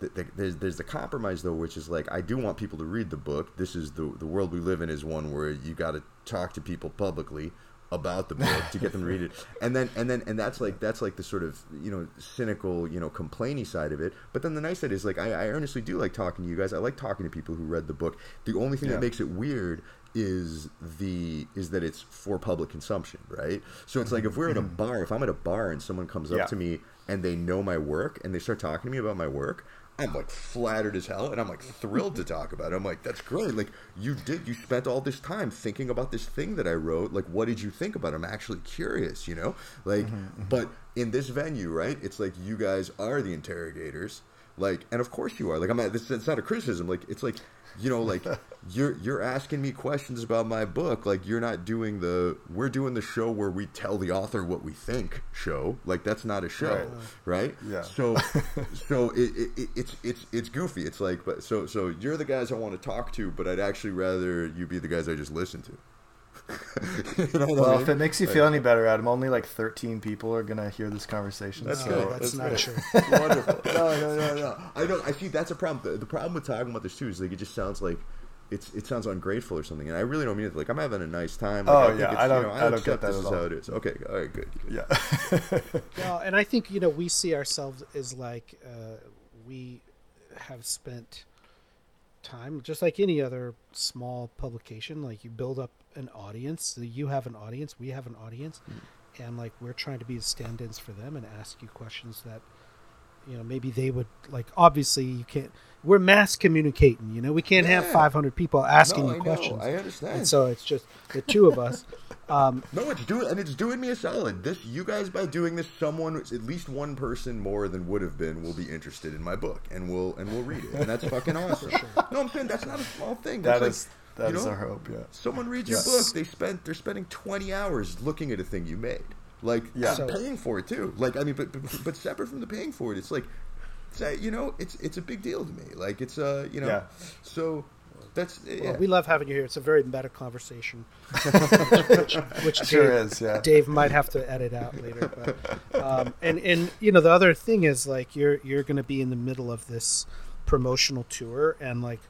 the, the, there's there's the compromise though, which is like I do want people to read the book. This is the the world we live in is one where you got to talk to people publicly about the book to get them to read it. And then and then and that's like that's like the sort of you know cynical you know complaining side of it. But then the nice side is like I, I earnestly do like talking to you guys. I like talking to people who read the book. The only thing Yeah. that makes it weird is the is that it's for public consumption right so it's like if we're in a mm-hmm. bar if i'm at a bar and someone comes up Yeah. to me and they know my work and they start talking to me about my work I'm like flattered as hell, and I'm like thrilled to talk about it. I'm like, that's great. Like you did, you spent all this time thinking about this thing that I wrote. Like, what did you think about? it? I'm actually curious, you know. Like, mm-hmm, mm-hmm. but in this venue, right? It's like you guys are the interrogators. Like, and of course you are. Like, I'm not. This it's not a criticism. Like, it's like, you know, like you're you're asking me questions about my book. Like, you're not doing the. We're doing the show where we tell the author what we think. Show like that's not a show, right? Yeah. So, so it, it, it, it's it's it's goofy. It's like, but so so you're the guys I want to talk to, but I'd actually rather you be the guys I just listen to. You know what I Well, mean? if it makes you feel any better, Adam, only like 13 people are gonna hear this conversation. That's so good. that's not good. true. Wonderful. No, no, no, no. I know. I see. That's a problem. The, the problem with talking about this too is like it just sounds like it's it sounds ungrateful or something, and I really don't mean it. Like I'm having a nice time. Like, Oh, I think yeah, it's, I don't- You know, I don't get that this at is all. how it is. Okay. All right. Good. good. Yeah. Well, and I think you know we see ourselves as like uh, we have spent time, just like any other small publication. Like you build up an audience, so you have an audience, we have an audience, hmm. and like we're trying to be stand-ins for them and ask you questions that you know maybe they would like. Obviously, you can't. We're mass communicating. You know, we can't have 500 people asking No, you I know. questions. I understand. And so it's just the two of us. Um, No, it's doing and it's doing me a solid. This you guys by doing this, someone at least one person more than would have been will be interested in my book and will and will read it, and that's fucking awesome. No, I'm saying that's not a small thing. That's That like, is that you is know, our hope. Yeah. Someone reads your book. They spent they're spending 20 hours looking at a thing you made. Like Yeah. and So- paying for it too. Like I mean, but, but but separate from the paying for it, it's like, it's a, you know, it's it's a big deal to me. Like it's uh you know, Yeah. so that's yeah. Well, we love having you here. It's a very meta conversation, which, which Sure Dave, is, yeah. Dave might have to edit out later. But, um, and and you know the other thing is like you're you're going to be in the middle of this promotional tour, and like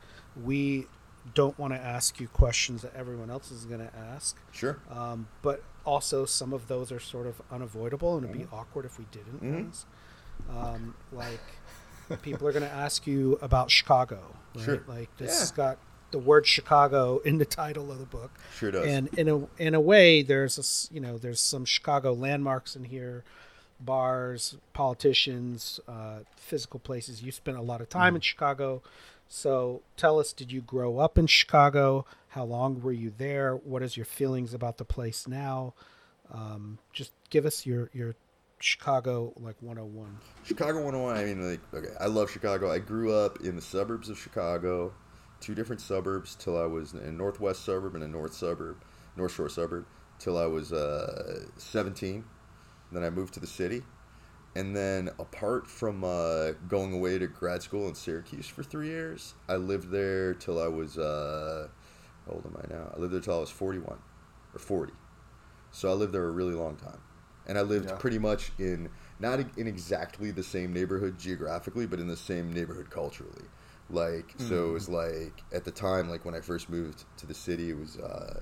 we don't want to ask you questions that everyone else is going to ask, sure. um, but also some of those are sort of unavoidable, and it'd be awkward if we didn't. Mhm. ones. Um, like people are going to ask you about Chicago, right? Sure. Like this Yeah. has got the word Chicago in the title of the book, Sure does. and in a in a way, there's a you know there's some Chicago landmarks in here, bars, politicians, uh, physical places. You spent a lot of time in Chicago, so tell us: Did you grow up in Chicago? How long were you there? What is your feelings about the place now? Um, just give us your your Chicago like 101. Chicago 101, I mean, like, okay, I love Chicago. I grew up in the suburbs of Chicago, two different suburbs till I was in a northwest suburb and a north suburb, North Shore suburb, till I was uh, 17. Then I moved to the city. And then, apart from uh, going away to grad school in Syracuse for three years, I lived there till I was, uh, how old am I now? I lived there till I was 41 or 40. So I lived there a really long time. And I lived Yeah. pretty much in, not in exactly the same neighborhood geographically, but in the same neighborhood culturally. Like, so it was like, at the time, like when I first moved to the city, it was, uh,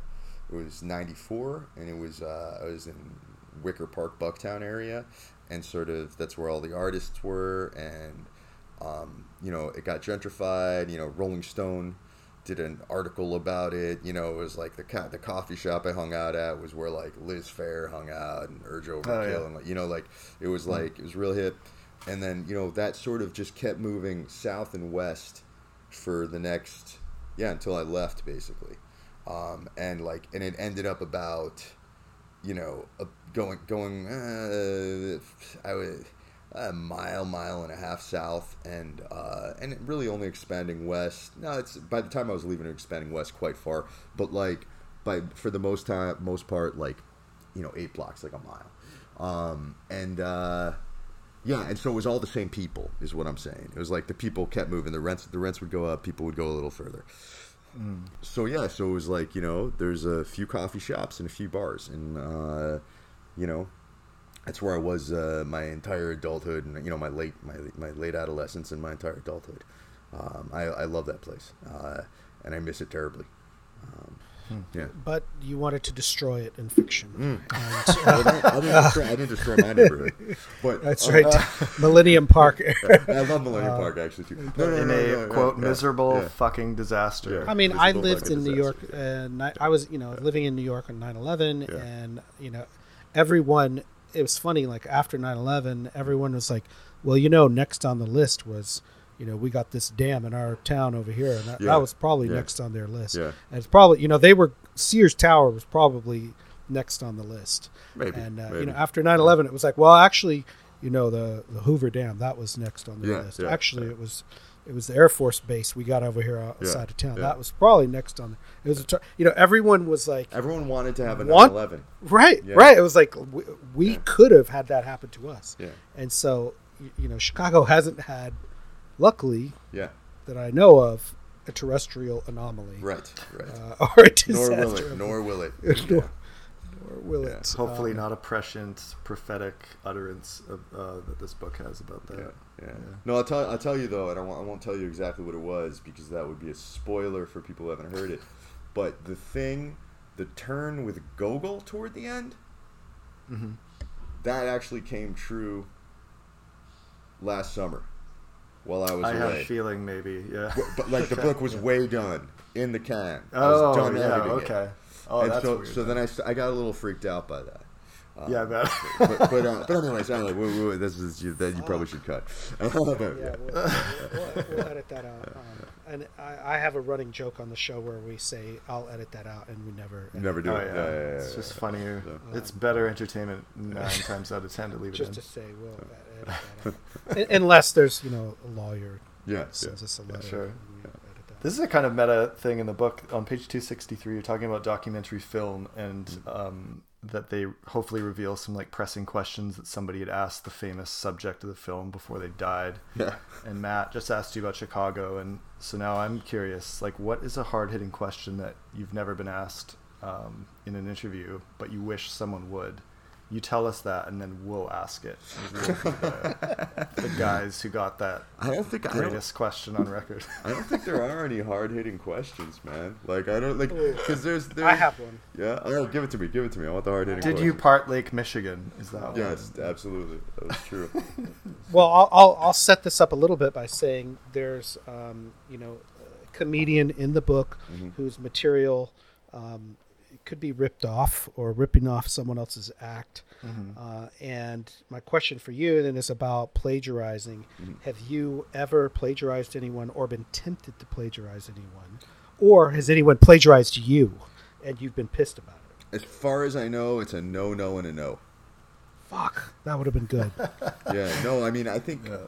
it was 94 and it was, uh, I was in Wicker Park, Bucktown area. And sort of, that's where all the artists were. And, um, you know, it got gentrified, you know, Rolling Stone did an article about it. You know, it was like the co- the coffee shop I hung out at was where like Liz Phair hung out and Urge Overkill, Oh, yeah. and like, you know, like it was like it was real hip. And then you know that sort of just kept moving south and west for the next yeah until I left basically, um, and like and it ended up about you know going going uh, I would a mile, mile and a half south, and uh, and really only expanding west. No, it's by the time I was leaving, it expanding west quite far, but like by for the most time, most part, like you know, eight blocks, like a mile, um, and uh, yeah, and so it was all the same people, is what I'm saying. It was like the people kept moving, the rents, the rents would go up, people would go a little further. So yeah, so it was like you know, there's a few coffee shops and a few bars, and uh, you know, that's where I was uh, my entire adulthood and you know my late my my late adolescence and my entire adulthood. Um, I I love that place, uh, and I miss it terribly. Um, yeah. But you wanted to destroy it in fiction. Mm. And, Well, uh, that- I, didn't destroy, I didn't destroy my neighborhood, but that's uh, right. Millennium Park. I love Millennium Park actually too. No, no, no, in no, a no, no, quote yeah, miserable yeah. fucking disaster. Yeah. I mean, I lived in New York, and I, I was, you know, living in New York on 9/11, Yeah. and you know, everyone. It was funny. Like after 9/11, everyone was like, "Well, you know, next on the list was, you know, we got this dam in our town over here, and that, Yeah. that was probably Yeah. next on their list." Yeah. And it's probably, you know, they were Sears Tower was probably next on the list. Maybe, And uh, you know, after 9/11, it was like, well, actually, you know, the the Hoover Dam that was next on the list. yeah, actually, it was. It was the Air Force base we got over here outside Yeah, of town. yeah. That was probably next on. It was, a t- you know, everyone was like, Everyone wanted to have a Want- 9/11. right, Yeah. right. It was like we, we could have had that happen to us, Yeah, and so you know, Chicago hasn't had, luckily yeah, that I know of, a terrestrial anomaly, right, right. Uh, or a disaster. nor will it. Nor will it. Nor- will Yeah. it? Hopefully, Um, not a prescient prophetic utterance of, uh, that this book has about that. Yeah, yeah. No, I'll tell. I'll tell you though, and I won't, I won't tell you exactly what it was because that would be a spoiler for people who haven't heard it. But the thing, the turn with Gogol toward the end, Mhm. that actually came true last summer, while I was I have away. a feeling maybe, yeah. but, but, like the book was way done in the can. I Oh, was done yeah, editing it. Okay. Oh, and that's so, weird. so then I, s- I got a little freaked out by that. Um, yeah, I but but, uh, but anyways, anyway, wait, wait, wait, this is you, that you probably should cut. But, Yeah, we'll, yeah. we'll, we'll, we'll edit that out. Um, and I, I have a running joke on the show where we say I'll edit that out, and we never. edit Never do Oh, it. yeah. Yeah, yeah, yeah, it's yeah, just yeah. funnier. So- It's better entertainment nine times out of ten to leave it Just in. to say, we'll edit that out. Unless there's, you know, a lawyer Yeah, yeah. sends us a letter. sure. and we edit that. This is a kind of meta thing in the book. On page 263, you're talking about documentary film and Mm. um, that they hopefully reveal some like pressing questions that somebody had asked the famous subject of the film before they died. Yeah. And Matt just asked you about Chicago, and so now I'm curious. Like, what is a hard-hitting question that you've never been asked um, in an interview, but you wish someone would? You tell us that, and then we'll ask it. We'll the, the guys who got that I don't think I don't, greatest question on record. I don't think there are any hard hitting questions, man. Like I don't like because there's, there's I have one. yeah. Oh, give it to me. Give it to me. I want the hard hitting. Did you part Lake Michigan? Is that Yes, absolutely. That was true. Well, I'll, I'll, I'll set this up a little bit by saying there's, um, you know, a comedian in the book Mhm. whose material um, could be ripped off or ripping off someone else's act. Mhm. Uh, and my question for you then is about plagiarizing. Mhm. Have you ever plagiarized anyone or been tempted to plagiarize anyone? Or has anyone plagiarized you and you've been pissed about it? As far as I know, it's a no, no, and a no. Fuck, that would have been good. Yeah. No, I mean, I think. Yeah.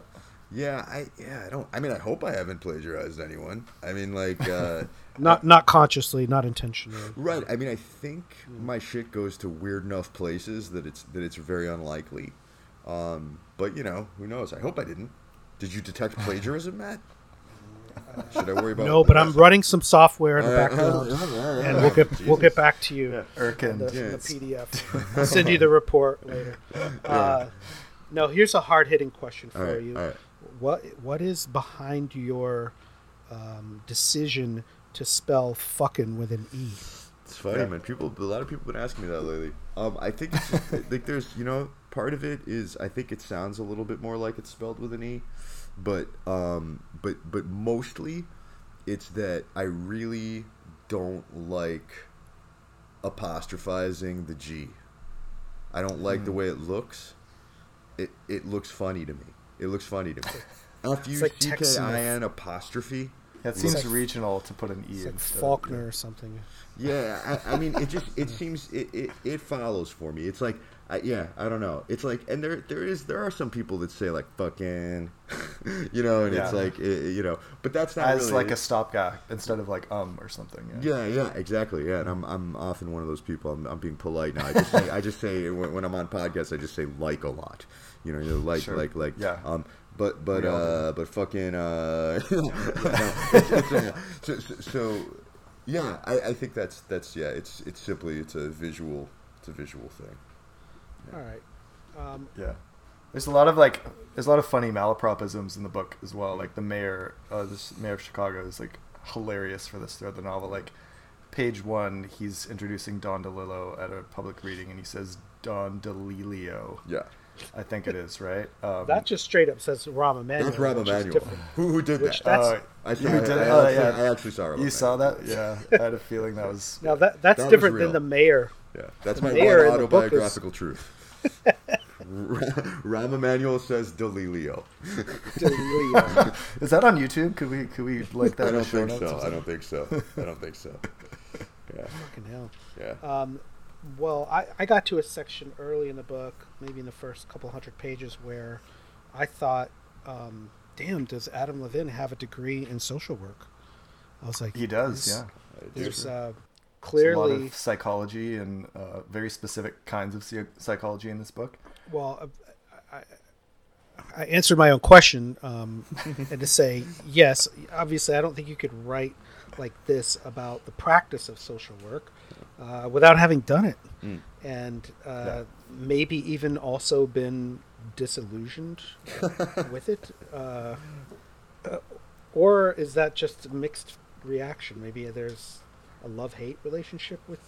Yeah, I yeah, I don't. I mean, I hope I haven't plagiarized anyone. I mean, like, uh, not not consciously, not intentionally. right. I mean, I think my shit goes to weird enough places that it's that it's very unlikely. Um, but you know, who knows? I hope I didn't. Did you detect plagiarism, Matt? Should I worry about? No, but I'm running some software in the Uh, background, uh, and we'll get we'll get back to you. Yeah, Erkin. the, in the PDF. I'll send you the report later. Uh, no, here's a hard hitting question for right, you. All right. What what is behind your um, decision to spell "fucking" with an e? It's funny, Yeah. man. People, a lot of people have been asking me that lately. Um, I think it's just, like there's, you know, part of it is I think it sounds a little bit more like it's spelled with an e, but um, but but mostly, it's that I really don't like apostrophizing the G. I don't like the way it looks. It it looks funny to me. It looks funny to me. F U like C K Texan. Apostrophe. That seems like- regional to put an E It's like instead. Faulkner or something. Yeah, I, I mean, it just it seems it, it, it follows for me. It's like, I, yeah, I don't know. It's like, and there there is there are some people that say like fucking, you know, and it's like eh, you know, but that's not As really like a stopgap instead of like um or something. Yeah. yeah, yeah, exactly. Yeah, and I'm I'm often one of those people. I'm, I'm being polite now. I just say I just say when, when I'm on podcasts, I just say like a lot. You know, you know like Sure. like like Yeah. Um, but but uh, but fucking uh, no, it's, it's, so, so, so yeah, I, I think that's that's yeah. It's it's simply it's a visual it's a visual thing. All right. Um, Yeah. There's a lot of like there's a lot of funny malapropisms in the book as well. Like the mayor, uh, this mayor of Chicago is like hilarious for this throughout the novel. Like page one, he's introducing Don DeLillo at a public reading, and he says Don DeLilio. Yeah. I think it is right. Um, that just straight up says Rahm Emanuel. That's Rahm which Emanuel. Who, who did Which that? uh, I, saw, you I, did- I, oh, actually, yeah. I actually saw Rahm you saw that? Yeah, I had a feeling that was. Now that that's That different than the mayor. Yeah, that's my one in the book is- autobiographical truth. Rahm Emanuel says Delilio. DeLillo. Is that on YouTube? Could we could we like that? I don't think so. I don't think so. I don't think so. Yeah, Fucking hell. yeah. Um, well, I, I got to a section early in the book, maybe in the first couple hundred pages, where I thought, um, damn, does Adam Levin have a degree in social work? I was like, He does. Yeah. There's uh, There's a lot clearly, of psychology and uh, very specific kinds of psychology in this book. well, uh, I, I answered my own question um, and to say, yes, obviously, I don't think you could write like this about the practice of social work uh, without having done it. Mm. and uh, Yeah. maybe even also been disillusioned with it, uh, uh, or is that just a mixed reaction? Maybe there's a love-hate relationship with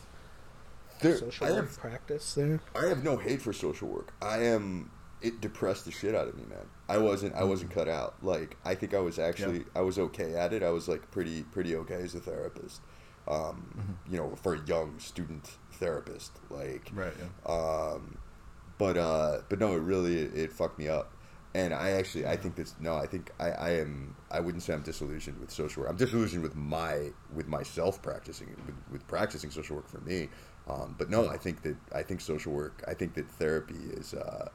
There, social I work have, practice there. I have no hate for social work. I am. It depressed the shit out of me, man. I wasn't. I wasn't cut out. Like I think I was actually. I was okay at it. I was like pretty, pretty okay as a therapist. Um, You know, for a young student therapist, like Right. Yeah. um, but uh, but no, it really it, it fucked me up. And I actually I think this no I think I, I am I wouldn't say I'm disillusioned with social work. I'm disillusioned with my with myself practicing with, with practicing social work for me. Um, but no, I think that I think social work I think that therapy is uh,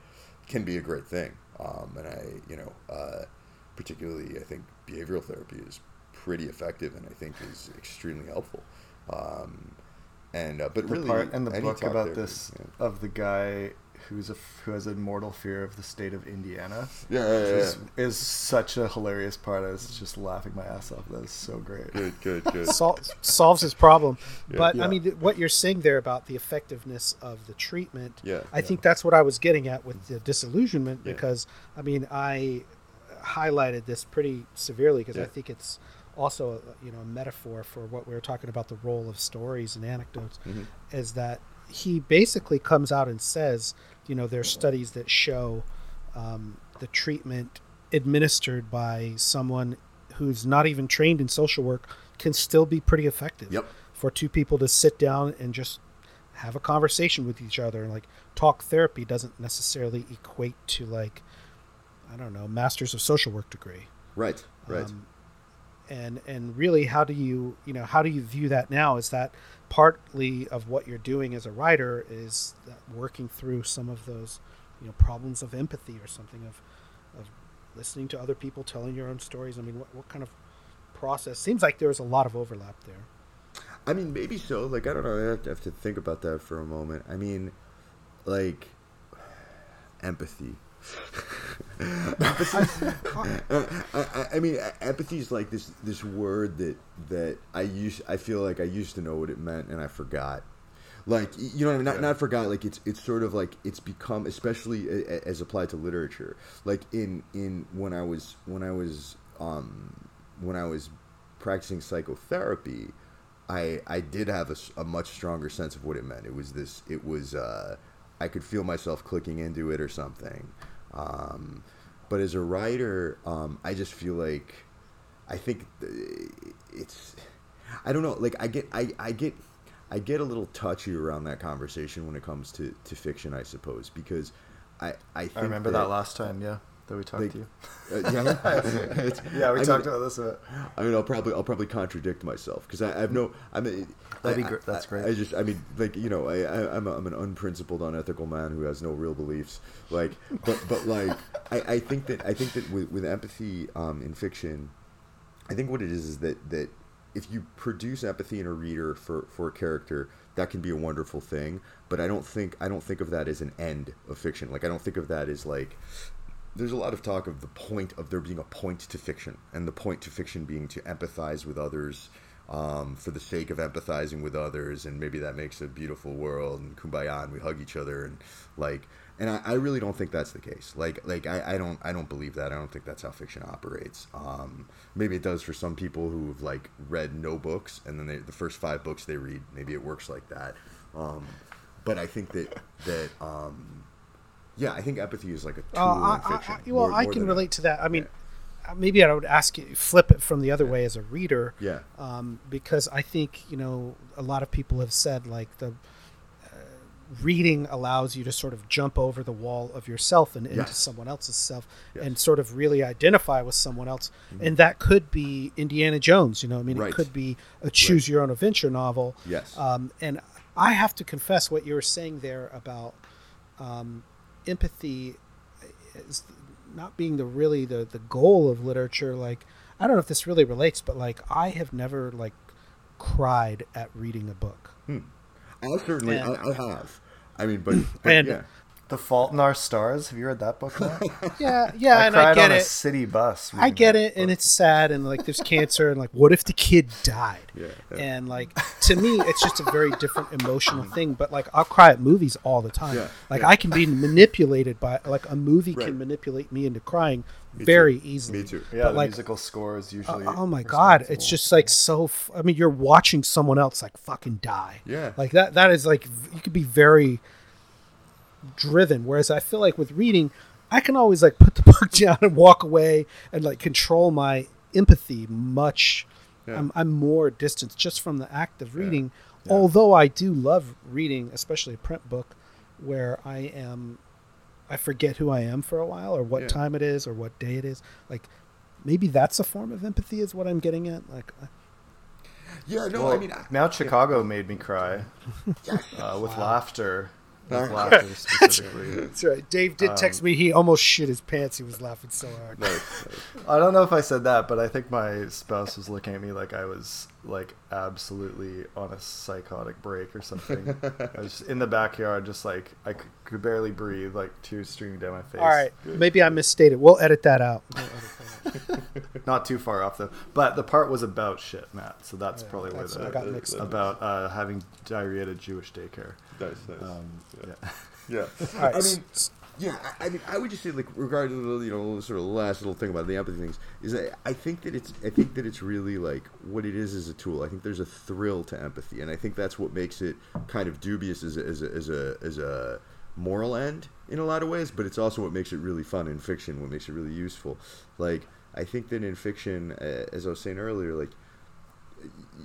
can be a great thing. Um, and I you know uh, particularly I think behavioral therapy is pretty effective and I think is extremely helpful. Um, and uh, but The really part in the book about therapy, this yeah. of the guy who's a f- who has a mortal fear of the state of Indiana Yeah, yeah, yeah. is, is such a hilarious part. I was just laughing my ass off. That is so great. Good, good, good. Sol- solves his problem, but Yeah. I mean, th- what you're saying there about the effectiveness of the treatment, Yeah, I think that's what I was getting at with the disillusionment Yeah. because I mean I highlighted this pretty severely because I think it's also a, you know a metaphor for what we were talking about the role of stories and anecdotes Mhm. is that he basically comes out and says you know there's studies that show um, the treatment administered by someone who's not even trained in social work can still be pretty effective Yep. for two people to sit down and just have a conversation with each other and like talk therapy doesn't necessarily equate to like i don't know masters of social work degree Right, right. um, and and really how do you you know how do you view that now is that partly of what you're doing as a writer is working through some of those you know problems of empathy or something of of listening to other people telling your own stories i mean what, what kind of process seems like there's a lot of overlap there I mean, maybe so. Like, I don't know. I have to, have to think about that for a moment. I mean, like, empathy. I, I, I mean, empathy is like this this word that that I use. I feel like I used to know what it meant, and I forgot. Like you know, what I mean? not Yeah. not forgot. Like it's it's sort of like it's become, especially a- a- as applied to literature. Like in in when I was when I was um when I was practicing psychotherapy, I I did have a much stronger sense of what it meant. It was this. It was. Uh, I could feel myself clicking into it or something. Um, but as a writer, um, I just feel like I think it's. I don't know. Like I get. I I get. I get a little touchy around that conversation when it comes to, to fiction, I suppose, because I I, think I remember that, last time. Yeah, that we talked Like- to you. uh, yeah, Yeah, we I talked mean, about this a bit. I mean, I'll probably I'll probably contradict myself because I, I have no. I mean, That'd be I- gr- I- that's great. I, just, I mean, like you know, I, I I'm a, I'm an unprincipled, unethical man who has no real beliefs. Like, but but like, I, I think that I think that with, with empathy um, in fiction, I think what it is is that that if you produce empathy in a reader for for a character, that can be a wonderful thing. But I don't think I don't think of that as an end of fiction. Like I don't think of that as like there's a lot of talk of the point of there being a point to fiction, and the point to fiction being to empathize with others um, for the sake of empathizing with others, and maybe that makes a beautiful world and kumbaya, and we hug each other, and like, and I, I really don't think that's the case. Like like I, I don't I don't believe that. I don't think that's how fiction operates. Um, maybe it does for some people who've like read no books and then they, the first five books they read, maybe it works like that. Um, but I think that that um, yeah, I think empathy is like a tool Uh, I, in fiction. I, well, more- I more can relate to that. I mean, uh maybe I would ask you flip it from the other way as a reader. Yeah. Um, because I think you know a lot of people have said like the uh, reading allows you to sort of jump over the wall of yourself and into Yes. someone else's self Yes. and sort of really identify with someone else. And that could be Indiana Jones. You know, I mean, Right. it could be a choose your own adventure novel. Yes. Um, and I have to confess what you were saying there about um, empathy is not being the really the, the goal of literature. Like, I don't know if this really relates, but like, I have never like cried at reading a book. hmm. I certainly And- I, I have. I mean, but, but And- yeah. The Fault in Our Stars. Have you read that book? Matt? Yeah, yeah, I and cried I get on a it. city bus. I get that it, and it's sad, and like there's cancer, and like, what if the kid died? Yeah, yeah. And like to me, it's just a very different emotional thing. But like, I'll cry at movies all the time. Yeah, like yeah. I can be manipulated by like a movie Right. can manipulate me into crying Me very too. easily. Me too. yeah, but the like- musical score is Uh, usually. oh my god, it's just like so. F- I mean, you're watching someone else like fucking die. Yeah. like that. That is like v- you could be very driven. Whereas I feel like with reading, I can always like put the book down and walk away and like control my empathy much. Yeah. I'm, I'm more distant just from the act of reading. Although I do love reading, especially a print book, where I am, I forget who I am for a while, or what Yeah. time it is, or what day it is. Like maybe that's a form of empathy, is what I'm getting at. Like, Yeah, no, Well, I mean, I, now Chicago made me cry uh, with laughter. With laughter specifically. that's right. Dave did text me. He almost shit his pants. He was laughing so hard. no, no. I don't know if I said that, but I think my spouse was looking at me like I was like absolutely on a psychotic break or something. I was in the backyard, just like I could barely breathe, like tears streaming down my face. All right, maybe I misstated. We'll edit that out. We'll edit that out. Not too far off though. But the part was about shit, Matt. So that's Yeah, probably that's- where I the got mixed up. about uh, having diarrhea at a Jewish daycare. nice, nice. Um, yeah. yeah. All right, I s- mean, yeah, I, I mean, I would just say, like, regarding the, you know, sort of last little thing about the empathy things, is that I think that it's, I think that it's really like what it is as a tool. I think there's a thrill to empathy, and I think that's what makes it kind of dubious as a, as a, as a, as a moral end in a lot of ways. But it's also what makes it really fun in fiction, what makes it really useful. Like, I think that in fiction, uh, as I was saying earlier, like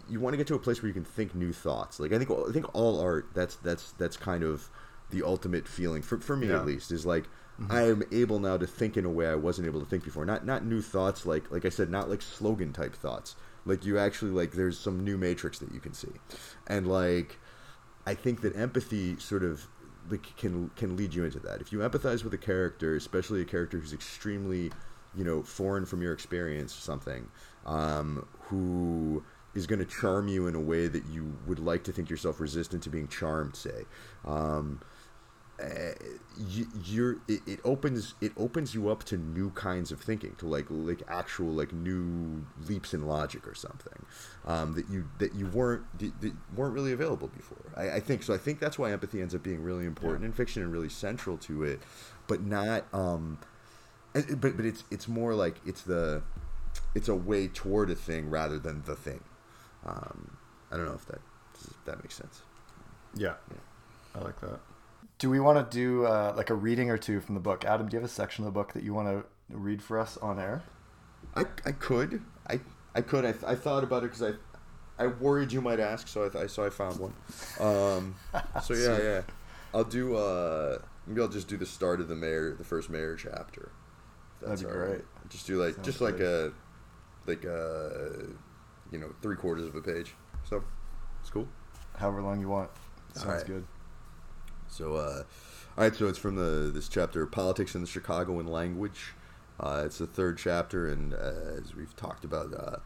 you want to get to a place where you can think new thoughts. Like I think I think all art that's that's that's kind of the ultimate feeling for for me Yeah. at least is like I am able now to think in a way I wasn't able to think before. Not not new thoughts like like I said not like slogan type thoughts. Like you actually like there's some new matrix that you can see. And like I think that empathy sort of like can can lead you into that. If you empathize with a character, especially a character who's extremely, you know, foreign from your experience or something, um, who is going to charm you in a way that you would like to think yourself resistant to being charmed, say. Um, uh, you, you're it, it opens it opens you up to new kinds of thinking to like like actual like new leaps in logic or something um, that you that you weren't that weren't really available before. I, I think so I think that's why empathy ends up being really important in fiction and really central to it but not um but but it's it's more like it's the it's a way toward a thing rather than the thing. Um, I don't know if that if that makes sense? Yeah, I like that. Do we want to do uh, like a reading or two from the book? Adam, do you have a section of the book that you want to read for us on air? I, I could I I could I, th- I thought about it because I I worried you might ask so I, th- I so I found one um so yeah yeah I'll do uh maybe I'll just do the start of the mayor the first mayor chapter That's That'd be all right. great. just do like Sounds just like a like a you know three quarters of a page so it's cool However long you want. Sounds Alright. good. So, uh, all right. So it's from the this chapter, politics in the Chicagoan language. Uh, it's the third chapter, and uh, as we've talked about, uh,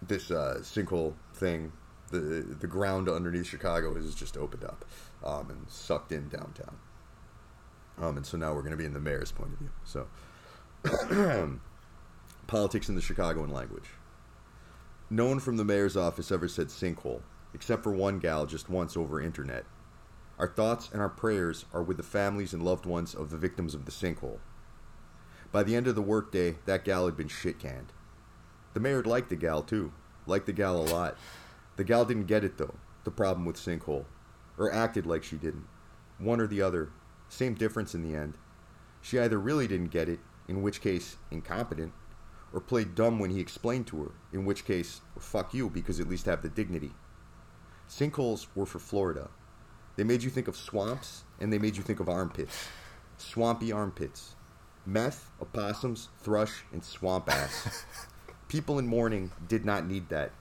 this uh, sinkhole thing, the the ground underneath Chicago has just opened up um, and sucked in downtown. Um, and so now we're going to be in the mayor's point of view. So, politics in the Chicagoan language. No one from the mayor's office ever said sinkhole, except for one gal just once over internet. Our thoughts and our prayers are with the families and loved ones of the victims of the sinkhole. By the end of the workday, that gal had been shit canned. The mayor liked the gal too, liked the gal a lot. The gal didn't get it though, the problem with sinkhole, or acted like she didn't. One or the other, same difference in the end. She either really didn't get it, in which case incompetent, or played dumb when he explained to her, in which case fuck you because at least have the dignity. Sinkholes were for Florida. They made you think of swamps and they made you think of armpits. Swampy armpits. Meth, opossums, thrush, and swamp ass. people in mourning did not need that.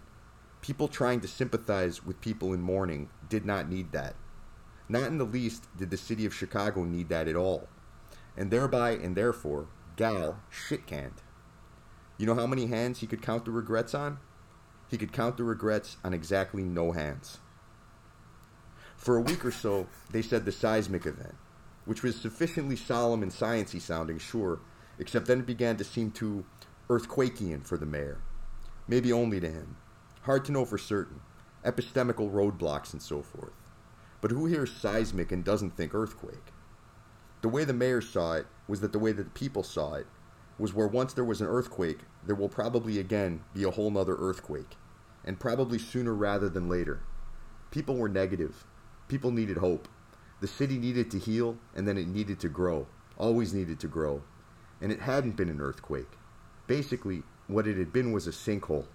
People trying to sympathize with people in mourning did not need that. Not in the least did the city of Chicago need that at all. And thereby and therefore, Gal shit canned. You know how many hands he could count the regrets on? He could count the regrets on exactly no hands. For a week or so, they said the seismic event, which was sufficiently solemn and sciency sounding, sure, except then it began to seem too earthquakian for the mayor. Maybe only to him. Hard to know for certain. Epistemical roadblocks and so forth. But who hears seismic and doesn't think earthquake? The way the mayor saw it was that the way that the people saw it was where once there was an earthquake, there will probably again be a whole nother earthquake. And probably sooner rather than later. People were negative. People needed hope. The city needed to heal, and then it needed to grow. Always needed to grow. And it hadn't been an earthquake. Basically, what it had been was a sinkhole.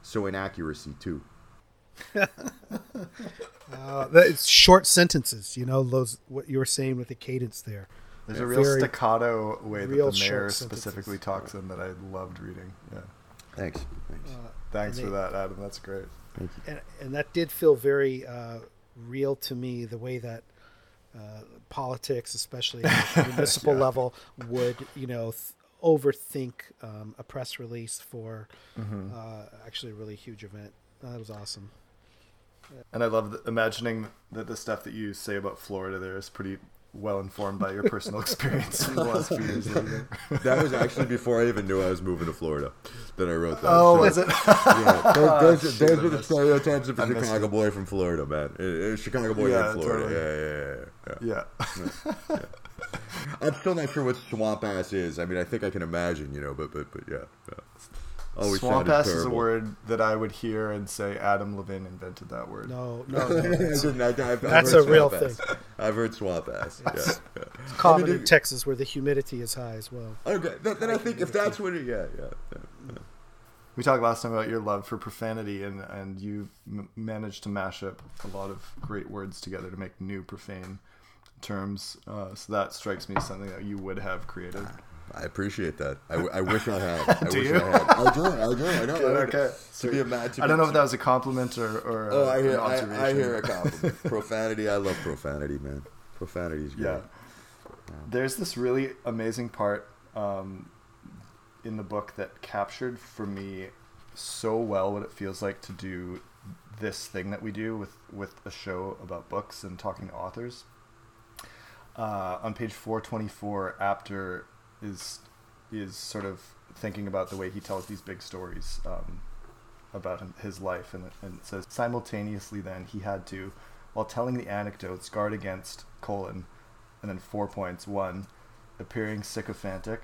So inaccuracy, too. uh, it's short sentences, you know, those what you were saying with the cadence there. There's a real staccato way that the mayor specifically talks in that I loved reading. Yeah. Thanks. Thanks. Uh, Thanks for they, that, Adam. That's great. Thank you. And, and that did feel very uh, real to me. The way that uh, politics, especially at the municipal yeah. level, would you know th- overthink um, a press release for mm-hmm. Uh, actually a really huge event. That was awesome. And I love the, imagining that the stuff that you say about Florida there is pretty well informed by your personal experience in the last few years. that was actually before I even knew I was moving to Florida that I wrote that. Oh, so, is it? yeah, those, oh, those, those were the stereotypes of a Chicago boy from Florida, man. A, a Chicago boy yeah, in Florida. Totally. Yeah, yeah, yeah. yeah. yeah. I'm still not sure what swamp ass is. I mean, I think I can imagine, you know, but but but yeah. Yeah. Always Swamp ass is a word that I would hear and say Adam Levin invented that word. No, no, no that's, I, I've, that's a real thing. I've heard swamp ass. Yeah, yeah. It's common I mean, in Texas where the humidity is high as well. Okay, then, then I think if that's what it, yeah, yeah, yeah, yeah. We talked last time about your love for profanity, and and you m- managed to mash up a lot of great words together to make new profane terms. Uh, so that strikes me as something that you would have created. I appreciate that. I, I wish I had. I do wish you? I had. I do. I do. I know. okay. To be a man, I don't know if that was a compliment or. or oh, I hear. I, I, hear a compliment. profanity. I love profanity, man. Profanity is great. Yeah. yeah. There's this really amazing part um, in the book that captured for me so well what it feels like to do this thing that we do with with a show about books and talking to authors. Uh, on page 424, after is is sort of thinking about the way he tells these big stories um, about his life, and, and it says simultaneously then he had to, while telling the anecdotes, guard against colon, and then four points. One, appearing sycophantic,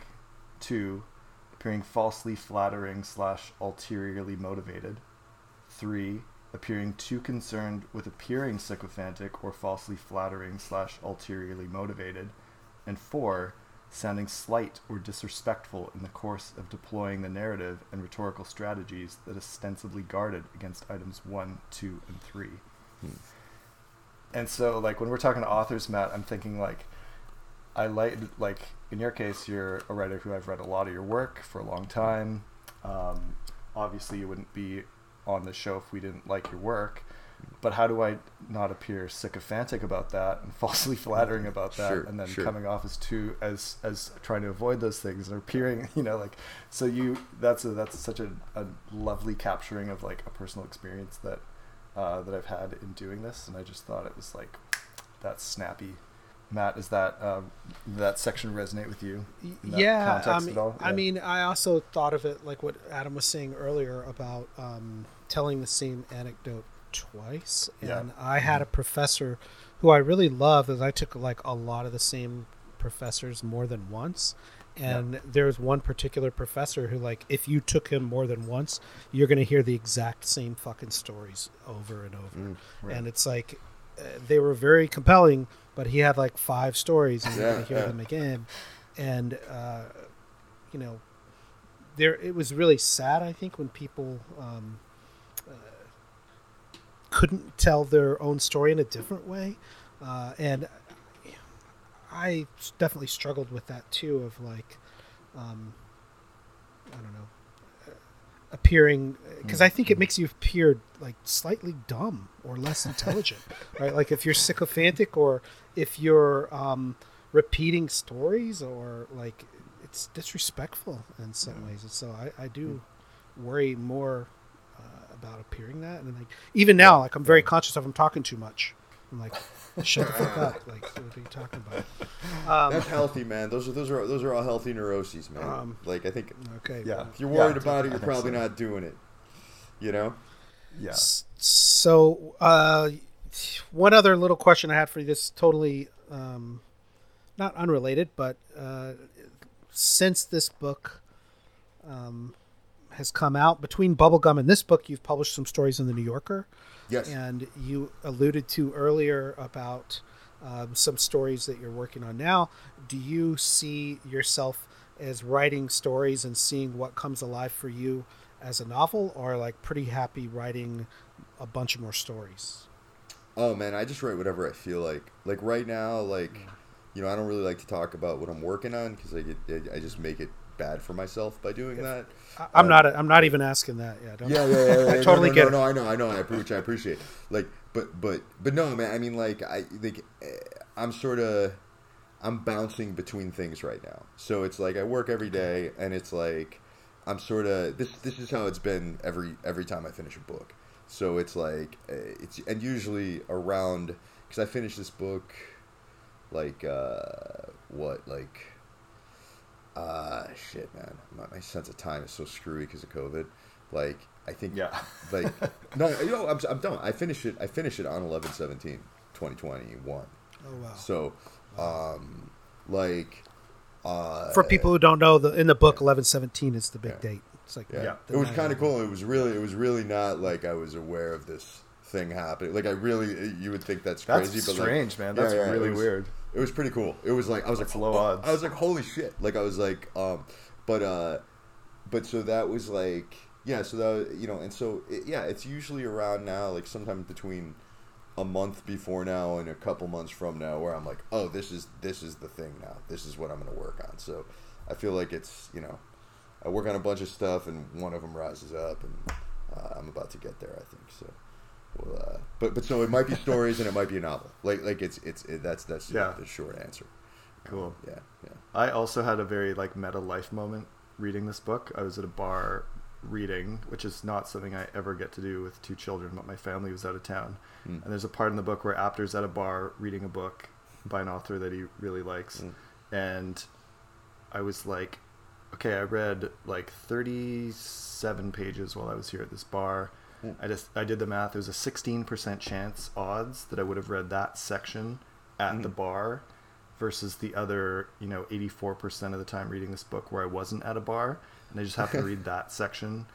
two, appearing falsely flattering slash ulteriorly motivated, three, appearing too concerned with appearing sycophantic or falsely flattering slash ulteriorly motivated, and four sounding slight or disrespectful in the course of deploying the narrative and rhetorical strategies that ostensibly guarded against items one, two, and three. Hmm. And so, like when we're talking to authors, Matt, I'm thinking like, I like like in your case, you're a writer who I've read a lot of your work for a long time. Um, obviously, you wouldn't be on the show if we didn't like your work but how do I not appear sycophantic about that and falsely flattering about that, sure, and then sure. coming off as too as as trying to avoid those things and appearing, you know, like so you that's a that's such a, a lovely capturing of like a personal experience that uh, that I've had in doing this, and I just thought it was like that snappy. Matt, is that um, that section resonate with you? Yeah, I mean, yeah. I mean, I also thought of it like what Adam was saying earlier about um, telling the same anecdote twice, and yeah. I had a professor who I really love is I took like a lot of the same professors more than once. And there's one particular professor who, like, if you took him more than once, you're going to hear the exact same fucking stories over and over. right. And it's like, uh, they were very compelling, but he had like five stories, and you're going to hear yeah. them again. And, uh, you know, there it was really sad, I think, when people um, couldn't tell their own story in a different way. Uh, and I definitely struggled with that too, of like, um, I don't know, appearing, because I think it makes you appear like slightly dumb or less intelligent, right? Like if you're sycophantic or if you're um, repeating stories or like it's disrespectful in some ways. And so I, I do worry more about appearing that. And like even now, like I'm very conscious of I'm talking too much. I'm like, shut the fuck up. Like, what are you talking about? Um, That's healthy, man. Those are those are those are all healthy neuroses, man. Um, like I think okay. Yeah. well, if you're worried dude, about it, you're probably so. not doing it. You know? Yeah. S- So, uh, one other little question I had for you. This is totally um, not unrelated, but uh, since this book um, has come out, between Bubblegum and this book, you've published some stories in the New Yorker, Yes. and you alluded to earlier about um, some stories that you're working on now. Do you see yourself as writing stories and seeing what comes alive for you as a novel, or like pretty happy writing a bunch of more stories? Oh man, I just write whatever I feel like. Like right now, like Mm. you know, I don't really like to talk about what I'm working on because I get I just make it bad for myself by doing that. I, I'm Um, not. I'm not even asking that. Yeah. Don't, Yeah, yeah, yeah. yeah. I No, totally no, get no, it. No, I know, I know, I appreciate, I appreciate. Like, but, but, but no, man. I mean, like, I like, eh, I'm sort of, I'm bouncing between things right now. So it's like I work every day, and it's like, I'm sort of this. This is how it's been every every time I finish a book. So it's like, eh, it's and usually around because I finished this book, like, uh, what, like. Uh, shit, man. My, my sense of time is so screwy because of COVID. Like, I think, Yeah. like, no, you know, I'm, I'm done. I finished it. I finished it on 11 17, 2021. Oh wow. So, um, like, uh, For people who don't know, the in the book, eleven seventeen is the big Yeah. date. It's like yeah, Yeah. the it was kind of- of cool. It was really, it was really not like I was aware of this thing happening. Like, I really, you would think that's That's crazy, but strange, like, man. That's yeah, it really was- weird. It was pretty cool. It was like I was That's like low oh, odds. I was like holy shit. Like I was like um but uh but so that was like yeah, so that you know, and so it, yeah, it's usually around now like sometime between a month before now and a couple months from now where I'm like, "Oh, this is this is the thing now. This is what I'm going to work on." So I feel like it's, you know, I work on a bunch of stuff and one of them rises up and uh, I'm about to get there, I think. So uh, but but so it might be stories and it might be a novel. Like like it's it's it, that's that's Yeah. the short answer. Cool. Yeah, yeah. I also had a very like meta life moment reading this book. I was at a bar reading, which is not something I ever get to do with two children, but my family was out of town. Mm. And there's a part in the book where Apter's at a bar reading a book by an author that he really likes. Mm. And I was like, okay, I read like 37 pages while I was here at this bar. I just I did the math. It was a 16% chance odds that I would have read that section at the Mhm. bar versus the other, you know, 84% of the time reading this book where I wasn't at a bar and I just happened to read that section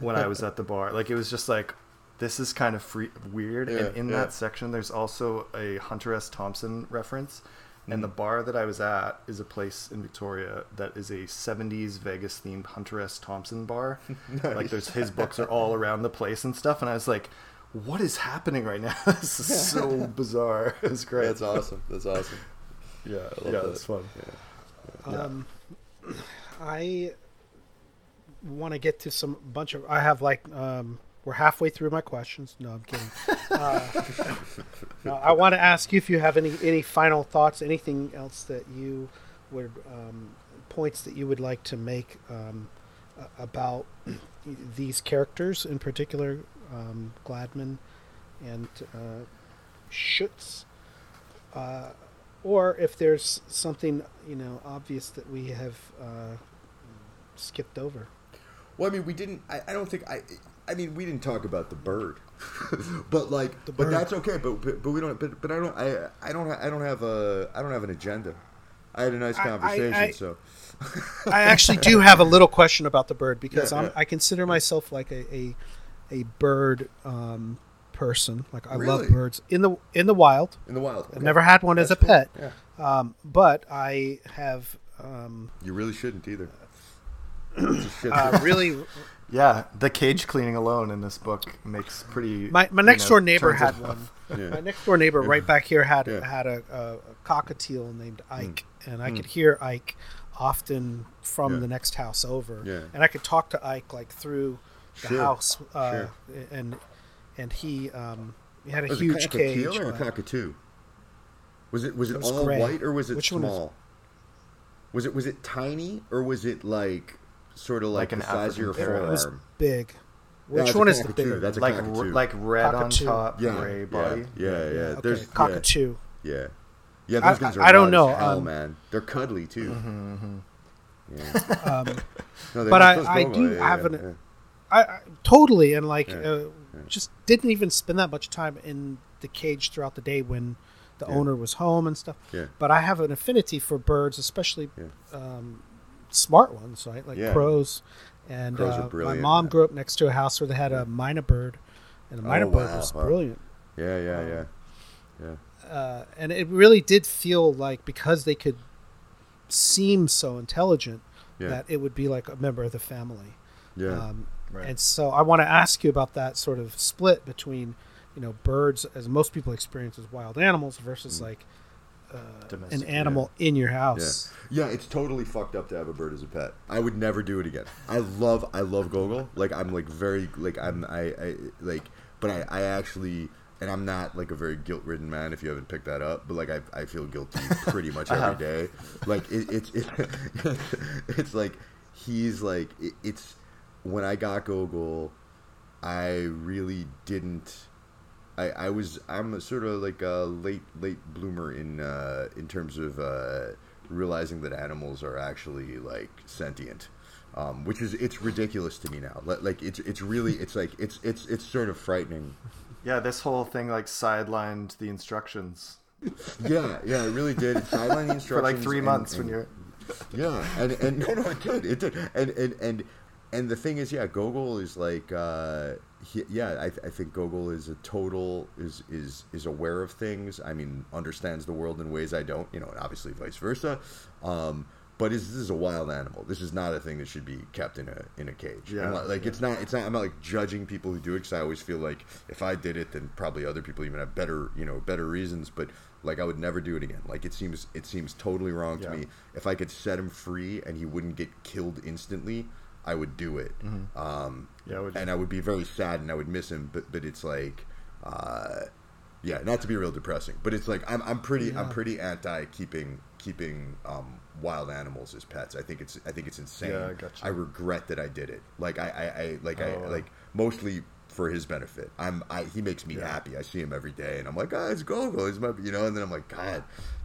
when I was at the bar. Like it was just like this is kind of free, weird. Yeah, and in yeah. that section, there's also a Hunter S. Thompson reference. And Mm. the bar that I was at is a place in Victoria that is a 70s Vegas themed Hunter S. Thompson bar. Like there's his books are all around the place and stuff. And I was like, what is happening right now? this is so bizarre. It's great. That's awesome. That's awesome. Yeah, love yeah, that. that's fun. Yeah. Um, I want to get to some bunch of. I have like um, we're halfway through my questions. No, I'm kidding. Uh, no, I want to ask you if you have any any final thoughts, anything else that you would um, points that you would like to make um, about these characters in particular, um, Gladman and uh, Schutz. Uh, or if there's something you know obvious that we have uh, skipped over. Well, I mean, we didn't. I, I don't think I. I mean, we didn't talk about the bird, but like, but bird. that's okay. But, but but we don't. But but I don't. I I don't. I don't have a. I don't have an agenda. I had a nice I- I- conversation. I- so I actually do have a little question about the bird because Yeah, I'm, yeah. I consider myself like a a, a bird um, person. Like I love birds in the in the wild. in the wild, I've never had one as a cool. pet, Yeah. um, but I have um, You really shouldn't either. It's a shit uh, really. Yeah, the cage cleaning alone in this book makes pretty. My, my next know, door neighbor had one. Yeah. My next door neighbor right back here had Yeah. had a, a, a cockatiel named Ike, Hmm. and I could hear Ike often from Yeah. the next house over, Yeah. and I could talk to Ike like through the Sure, house, uh, sure. and and he um, he had a Was huge it cockatiel cage. or a cockatoo? Was it was it, It was all gray. white or was it Which one is- small? Was it was it tiny or was it like sort of like, Like an the size of your African parrot. it was forearm? big. Which it's a one is the cockatoo. bigger? That's a like cockatoo. r- like red Cockatoo. on top, yeah, gray yeah, body. Yeah, yeah. okay, There's cockatoo. Yeah, yeah. I- Those guys are I don't know, hell, um, man. They're cuddly too. Mm-hmm, Yeah. Um, No, But I- those I do yeah, have yeah, an- yeah. I, I totally and like Yeah, uh, just didn't even spend that much time in the cage throughout the day when the Yeah. owner was home and stuff. Yeah. But I have an affinity for birds, especially Yeah. um, smart ones, right? Like Yeah. crows. And Crows are uh, my mom man. grew up next to a house where they had a myna bird, and the Oh, myna bird wow, was wow. brilliant. Yeah, yeah, Um, yeah. Yeah. Uh, and it really did feel like because they could seem so intelligent Yeah. that it would be like a member of the family. Yeah. Um, Right. And so I want to ask you about that sort of split between, you know, birds as most people experience as wild animals versus like uh, an Domestic, animal in your house. Yeah, it's totally fucked up to have a bird as a pet. I would never do it again. I love I love Gogol. Like I'm like very like I'm I, I like but I, I actually and I'm not like a very guilt ridden man if you haven't picked that up, but like I, I feel guilty pretty much I every have. day. Like it, it's it, it's like he's like it, it's when I got Gogol, I really didn't I, I was I'm a sort of like a late late bloomer in uh, in terms of uh, realizing that animals are actually like sentient, um, which is it's ridiculous to me now. Like, like it's it's really it's like it's it's it's sort of frightening. Yeah, this whole thing like sidelined the instructions Yeah, yeah, it really did. It sidelined the for like instructions three and- months and- when you're. Yeah, and and no, no, it did, it did, and and and and the thing is, yeah, Gogol is like, uh, he, yeah, I, I think Gogol is a total is is is aware of things. I mean, understands the world in ways I don't, you know, and obviously vice versa. Um, but is, this is a wild animal. This is not a thing that should be kept in a in a cage. Yeah, And, like, yeah. it's not it's not. I'm not like judging people who do it because I always feel like if I did it, then probably other people even have better you know better reasons. But like I would never do it again. Like it seems it seems totally wrong to me. If I could set him free and he wouldn't get killed instantly, I would do it. Um, Yeah, would and I would be very sad and I would miss him. But but it's like, uh, yeah, not to be real depressing, but it's like I'm I'm pretty I'm pretty anti keeping keeping um, wild animals as pets. I think it's I think it's insane. Yeah, I gotcha. I regret that I did it. Like I, I, I like I Oh. like mostly for his benefit. I'm I he makes me Yeah. happy. I see him every day and I'm like, oh, it's Gogo. He's my you know, and then I'm like, God,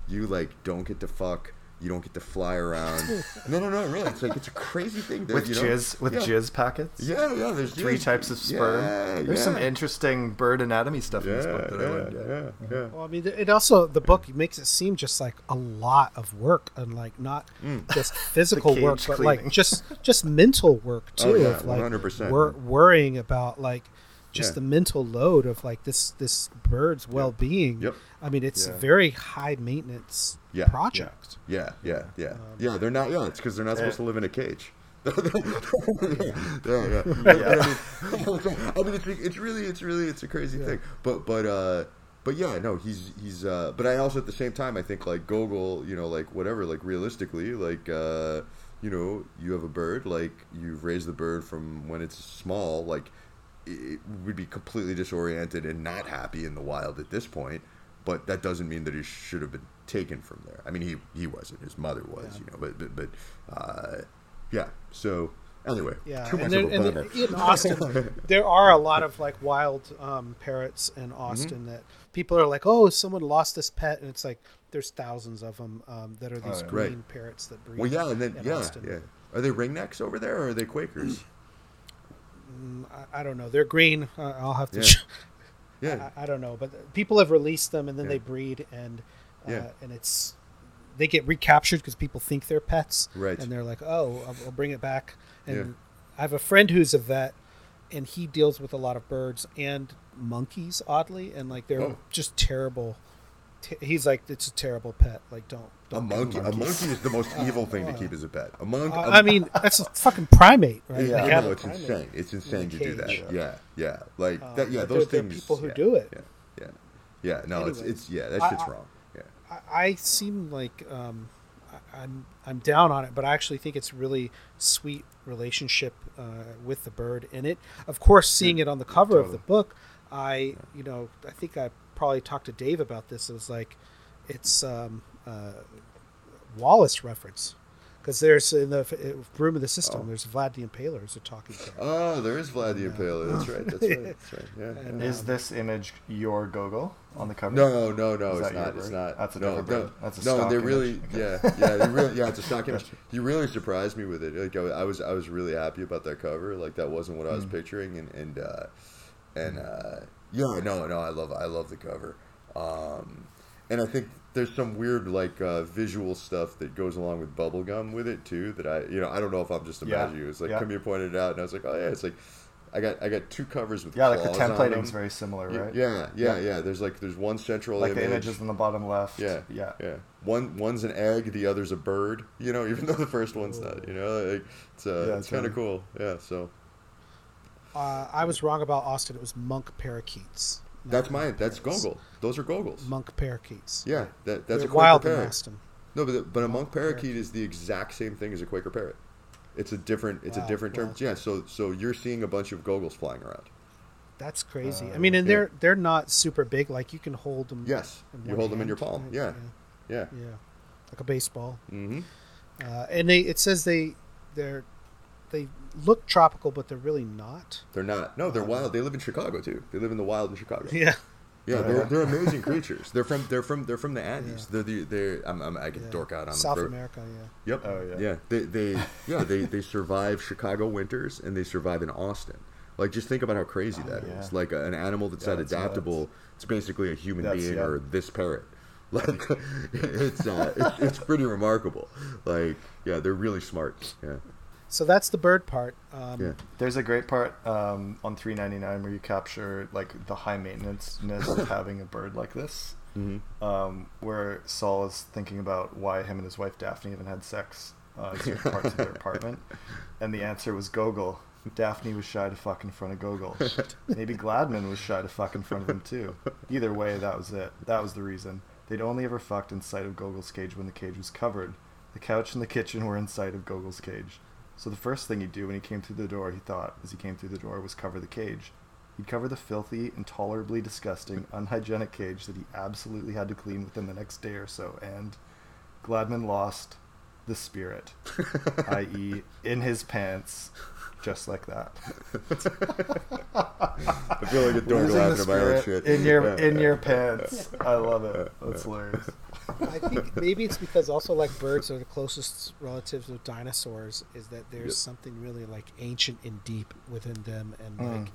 you like don't get to fuck. You don't get to fly around. no, no, no, really. It's like it's a crazy thing. dude, With you know? jizz, with yeah. jizz packets. Yeah, yeah. There's Three jizz. types of sperm. Yeah, There's some interesting bird anatomy stuff in this book that I yeah, learned. Yeah. yeah, yeah. Well, I mean, it also the book makes it seem just like a lot of work and like not Mm. just physical cage work, but cleaning. like just just mental work too. Oh, yeah, of like 100%. wor- worrying about like just Yeah. the mental load of like this this bird's well being. Yep. I mean, it's Yeah. a very high maintenance Yeah, project. Yeah, yeah, yeah, Um, yeah. They're not. Yeah, it's because they're not supposed to live in a cage. yeah, yeah. But, but I mean, I mean, it's, it's really, it's really, it's a crazy Yeah. thing. But, but, uh, but yeah, no, he's he's. Uh, but I also at the same time, I think like Gogol, you know, like whatever, like realistically, like uh, you know, you have a bird, like you've raised the bird from when it's small, like it would be completely disoriented and not happy in the wild at this point. But that doesn't mean that he should have been taken from there. I mean, he he wasn't. His mother was, Yeah. you know. But but but uh, yeah. So anyway, Yeah, too much and, there, and in Austin, there are a lot of like wild um, parrots in Austin Mm-hmm. that people are like, "Oh, someone lost this pet," and it's like there's thousands of them um, that are these yeah. green Right. parrots that breed. well, yeah, and then yeah, Austin. yeah. Are they ringnecks over there, or are they Quakers? Mm, I, I don't know. They're green. Uh, I'll have to. Yeah. Yeah. I, I don't know, but people have released them and then Yeah. they breed and uh, Yeah. and it's they get recaptured because people think they're pets, Right. And they're like, oh, I'll, I'll bring it back. And Yeah. I have a friend who's a vet, and he deals with a lot of birds and monkeys, oddly, and like they're Oh. just terrible. T- he's like, it's a terrible pet. Like, don't. A don't get monkey, a monkey is the most evil thing to keep as a pet. A monkey. Uh, I mean, that's a fucking primate, right? yeah, They no, it's insane. It's insane to do that. Yeah, yeah, yeah. Like Uh, that. Yeah, those there- there are things. people who yeah, do it. Yeah, yeah, yeah. No, it's Anyways, it's yeah. That shit's I- wrong. Yeah. I, I seem like um, I'm I'm down on it, but I actually think it's really sweet relationship uh, with the bird in it. Of course, seeing it on the cover of the book, I you know I think I probably talked to Dave about this. It was like it's um, uh, Wallace reference because there's in the uh, Broom of the System. Oh. There's Vlad the Impaler as a talking character. Oh, there is Vlad the Impaler. That's right. That's right. That's right. Yeah. And, yeah. Is this image your Gogol on the cover? No, no, no, Is it's not. It's not. That's a no, different no, bird. That's a no. stock They image. really, Okay. yeah, yeah, they really, yeah. It's a stock image. You really surprised me with it. Like I, I was, I was really happy about that cover. Like that wasn't what I Hmm. was picturing, and and uh, and uh, yeah, no, no. I love, I love the cover. Um, and I think there's some weird like uh, visual stuff that goes along with bubblegum with it too. That I, you know, I don't know if I'm just imagining. It It's like yeah. Camille pointed it out, and I was like, oh yeah, it's like. I got I got two covers with Yeah, like the templating's very similar, right? Yeah, yeah, Yeah. yeah. There's like there's one central Like the image. images on the bottom left. Yeah, Yeah. yeah. One one's an egg, the other's a bird. You know, even though the first one's not. You know, like, it's uh, Yeah, it's kind of cool. Yeah. So Uh, I was wrong about Austin. It was monk parakeets. that's mine. That's parrots. gogol. Those are goggles. Monk parakeets. Yeah, that that's They're a Quaker wild in parrot. Austin. No, but the, but a monk Monk parakeet parakeet. is the exact same thing as a Quaker parrot. It's a different. It's Wow, a different term. wow. Yeah. So so you're seeing a bunch of Gogols flying around. That's crazy. I Uh, mean, and yeah. they're they're not super big. Like you can hold them. Yes, in you one hold them in your palm. Yeah, yeah. yeah, yeah. like a baseball. Mm-hmm. Uh, and they it says they they're they look tropical, but they're really not. They're not. No, they're wild. They live in Chicago too. They live in the wild in Chicago. Yeah, Yeah, Yeah. they're, they're amazing creatures. They're from they're from they're from the Andes. Yeah. They're the they're I'm, I'm, I get yeah. dork out on South them. America. Yeah, Yep. Oh, yeah. Yeah. They they yeah they they survive Chicago winters and they survive in Austin. Like just think about how crazy that is. yeah. Like a, an animal that's Yeah, that that's adaptable. It's basically a human That's- being yeah. or this parrot. Like it's uh, it's, it's pretty remarkable. Like yeah, they're really smart. Yeah. So that's the bird part. Um, Yeah. There's a great part um, on 399 where you capture like the high maintenance of having a bird like this. Mm-hmm. um, where Saul is thinking about why him and his wife Daphne haven't had sex uh, in certain parts of their apartment, and the answer was Gogol. Daphne was shy to fuck in front of Gogol. Maybe Gladman was shy to fuck in front of him too. Either way, that was it. That was the reason. They'd only ever fucked in sight of Gogol's cage when the cage was covered. The couch and the kitchen were in sight of Gogol's cage. So the first thing he'd do when he came through the door, he thought, as he came through the door, was cover the cage. He'd cover the filthy, intolerably disgusting, unhygienic cage that he absolutely had to clean within the next day or so, and Gladman lost the spirit, i.e., in his pants, just like that. I feel like a dork Losing the laughing at my own spirit shit. in your Yeah. in your pants. I love it. That's hilarious. I think maybe it's because also like birds are the closest relatives of dinosaurs. Is that there's Yep. something really like ancient and deep within them, and Mm. like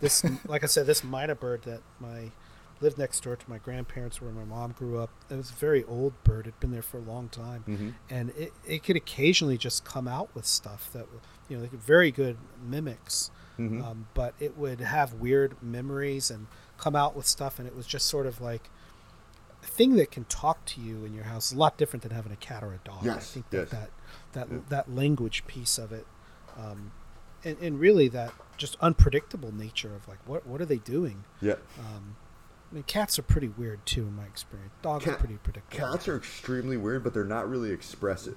this, like I said, this myna bird that my lived next door to my grandparents where my mom grew up. It was a very old bird. It'd been there for a long time, Mhm. and it, it could occasionally just come out with stuff that you know, like very good mimics. Mhm. Um, but it would have weird memories and come out with stuff, and it was just sort of like a thing that can talk to you in your house. a lot different than having a cat or a dog. I Yes, think yes. that that that, Yeah. that language piece of it, um, and, and really that just unpredictable nature of like what what are they doing? Yeah. Um, I mean, cats are pretty weird too, in my experience. Dogs are pretty predictable. Cats are extremely weird, but they're not really expressive.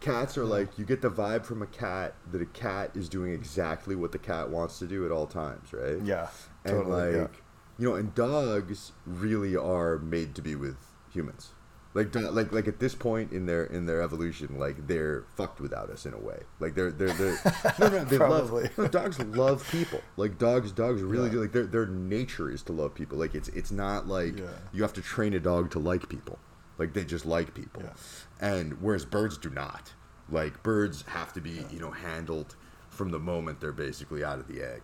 Cats are like you get the vibe from a cat that a cat is doing exactly what the cat wants to do at all times, right? Yeah, And totally. like yeah. you know, and dogs really are made to be with humans. Like like like at this point in their in their evolution, like they're fucked without us in a way. Like they're they're, they're no no they love no, dogs love people. Like dogs dogs really Yeah. do like their their nature is to love people. Like it's it's not like Yeah. you have to train a dog to like people. Like they just like people. Yeah. And whereas birds do not. Like birds have to be, you know, handled from the moment they're basically out of the egg,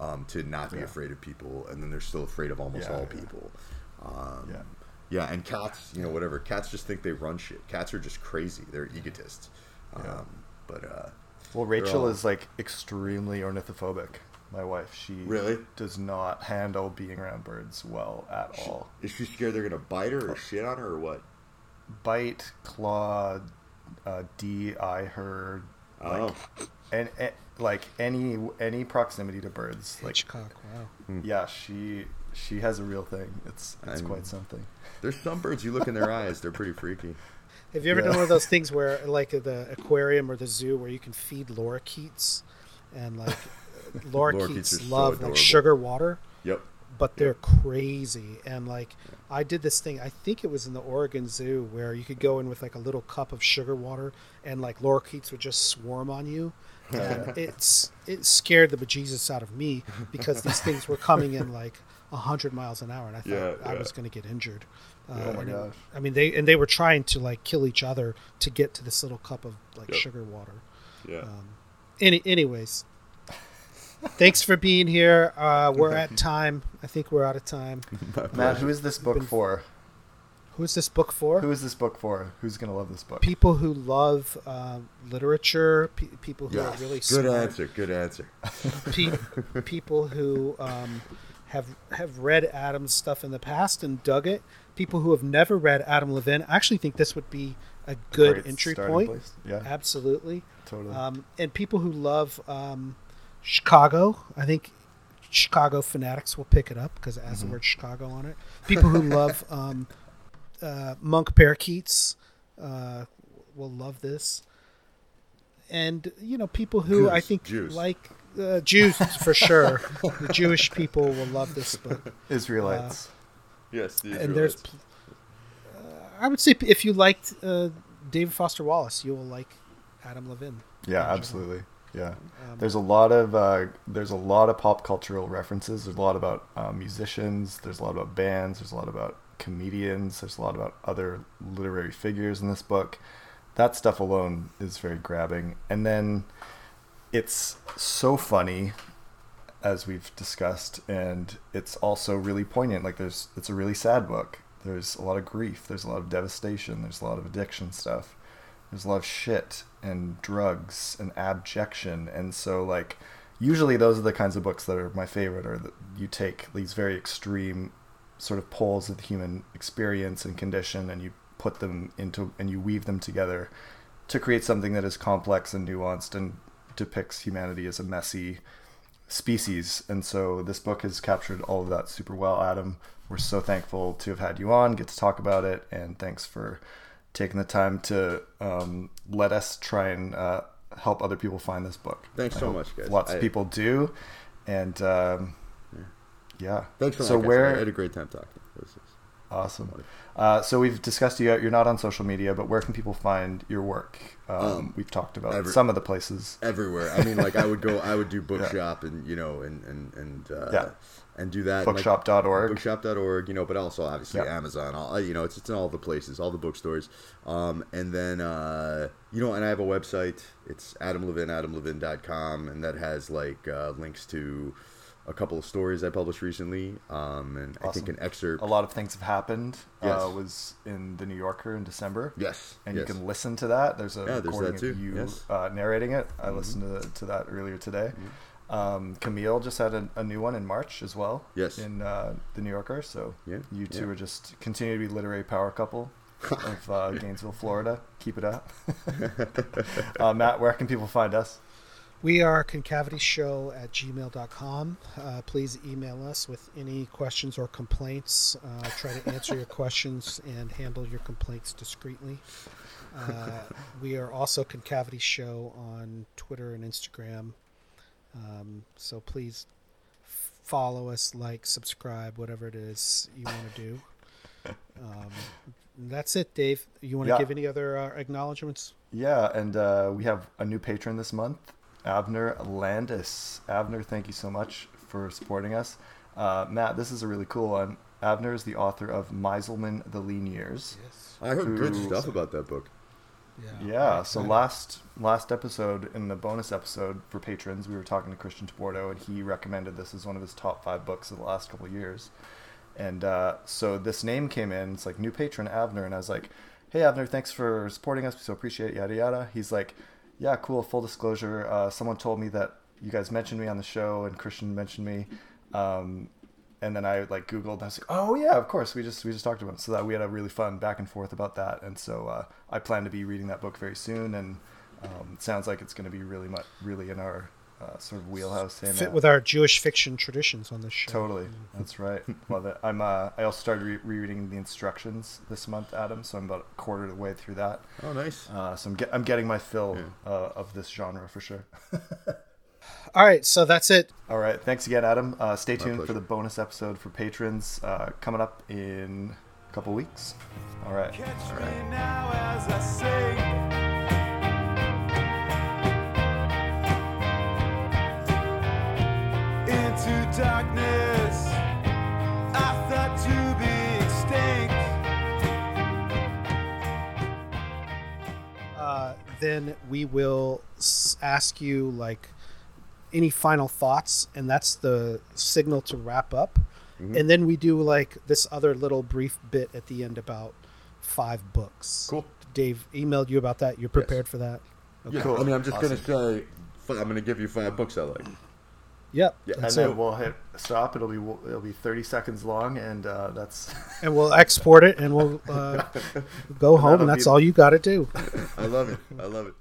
um, to not be Yeah. afraid of people, and then they're still afraid of almost Yeah, all yeah. people. Um, Yeah. yeah, and cats, you know, whatever. Cats just think they run shit. Cats are just crazy. They're egotists. Um, But uh, Well, Rachel all- is like extremely ornithophobic. My wife, she Really? does not handle being around birds well at all. is she scared they're gonna bite her or shit on her or what? Bite, claw, uh, di her, like, Oh, and, and like any any proximity to birds, like Hitchcock. Wow. yeah, she she has a real thing. It's it's I'm- quite something. there's some birds you look in their eyes, they're pretty freaky. Have you ever Yeah. done one of those things where, like the aquarium or the zoo, where you can feed lorikeets, and like Lorikeets lorikeets are so love like sugar water, Yep. but they're crazy. And like I did this thing, I think it was in the Oregon Zoo, where you could go in with like a little cup of sugar water, and like lorikeets would just swarm on you. And it's it scared the bejesus out of me because these things were coming in like hundred miles an hour, and I thought Yeah, I was going to get injured. Uh, Oh my and it- I mean, they and they were trying to like kill each other to get to this little cup of like Yep. sugar water. Yeah. Um, any, anyways, thanks for being here. Uh, we're at time. I think we're out of time. Matt, who is this book been- for? Who is this book for? Who is this book for? Who's gonna love this book? people who love um, literature. Pe- people who Yes. are really good smart. answer. Good answer. Pe- people who um, have have read Adam's stuff in the past and dug it. People who have never read Adam Levin. I actually think this would be a good Great entry point. place. Yeah, Absolutely. totally. um, and people who love um, Chicago. I think Chicago fanatics will pick it up because it has the word Chicago on it. People who love um, uh, monk parakeets uh, will love this, and you know people who I think Jews. like uh, Jews for sure. the Jewish people will love this book, Israelites. Yes. The and there's. Uh, I would say if you liked uh, David Foster Wallace, you will like Adam Levin. yeah, absolutely. general. Yeah. Um, There's a lot of uh, there's a lot of pop cultural references. There's a lot about uh, musicians. There's a lot about bands. There's a lot about comedians. There's a lot about other literary figures in this book. That stuff alone is very grabbing. And then it's so funny, as we've discussed, and it's also really poignant. Like there's it's a really sad book. There's a lot of grief. There's a lot of devastation. There's a lot of addiction stuff there's a lot of shit and drugs and abjection. And so like usually those are the kinds of books that are my favorite or that you take these very extreme sort of poles of the human experience and condition and you put them into and you weave them together to create something that is complex and nuanced and depicts humanity as a messy species. And so this book has captured all of that super well adam. We're so thankful to have had you on get to talk about it and thanks for taking the time to um, let us try and uh, help other people find this book. Thanks I so much, guys. Lots I- of people do, and um, yeah. Thanks for so that. where I had a great time talking. This is- awesome. Uh, so we've discussed you. You're not on social media, but where can people find your work? Um, Um, we've talked about every- some of the places. everywhere. I mean, like I would go, I would do bookshop and you know, and and and uh, Yeah. And do that. and, like, Bookshop.org. bookshop.org, you know, but also obviously. Amazon. All, you know, it's it's in all the places, all the bookstores. Um, and then uh, you know, and I have a website. It's Adam Levin, AdamLevin.com, and that has like uh, links to a couple of stories I published recently. Um, and I think an excerpt. A lot of things have happened. Yes. Uh, was in the New Yorker in December. Yes, and yes. you can listen to that. There's a Yeah, there's recording too, of you yes. Mm-hmm. uh, narrating it. I listened to, to that earlier today. Um, Camille just had a, a new one in March as well. Yes. in uh, the New Yorker. So Yeah, you two yeah. are just continue to be literary power couple of uh, Gainesville, Florida. Keep it up, uh, Matt. Where can people find us? We are concavityshow at gmail.com. Uh, please email us with any questions or complaints. Uh, try to answer your questions and handle your complaints discreetly. Uh, we are also Concavity Show on Twitter and Instagram. Um, so please follow us, like, subscribe, whatever it is you want to do. Um, that's it, Dave. You want to Yeah. give any other uh, acknowledgments? Yeah, and uh, we have a new patron this month, Avner Landes. Avner, thank you so much for supporting us. Uh, Matt, this is a really cool one. Avner is the author of Meiselman: The Lean Years. Yes. I heard good stuff about that book. Yeah. Yeah. So last last episode in the bonus episode for patrons, we were talking to Christian TeBordo, and he recommended this as one of his top five books of the last couple of years. And uh, so this name came in. It's like new patron Avner, and I was like, "Hey Avner, thanks for supporting us. We so appreciate it, yada yada." He's like, "Yeah, cool. Full disclosure, uh, someone told me that you guys mentioned me on the show, and Christian mentioned me." Um, and then I like Googled. I was like, "Oh yeah, of course. We just we just talked about him." So that we had a really fun back and forth about that. And so uh, I plan to be reading that book very soon. And um, it sounds like it's going to be really much really in our uh, sort of wheelhouse. And, Fit with our Jewish fiction traditions on this show. Totally, that's right. Love it. I'm. Uh, I also started re- rereading the instructions this month, Adam. So I'm about a quarter of the way through that. Oh, nice. Uh, so I'm, get, I'm getting my fill uh, of this genre for sure. All right, so that's it. All right. Thanks again, Adam. Uh, stay tuned for the bonus episode for patrons uh, coming up in a couple weeks. All right. Catch me now as I sing. Into darkness, I thought to be extinct. Uh, then we will s- ask you like any final thoughts, and that's the signal to wrap up. Mm-hmm. And then we do like this other little brief bit at the end about five books. Cool. Dave emailed you about that. You're prepared for that? Yeah, Cool. I mean, I'm just Awesome. gonna say, I'm gonna give you five books I like. Yep. Yeah, And that's then it. we'll hit stop. It'll be it'll be 30 seconds long, and uh, that's and we'll export it, and we'll uh, go home, That'll and that's be- all you got to do. I love it. I love it.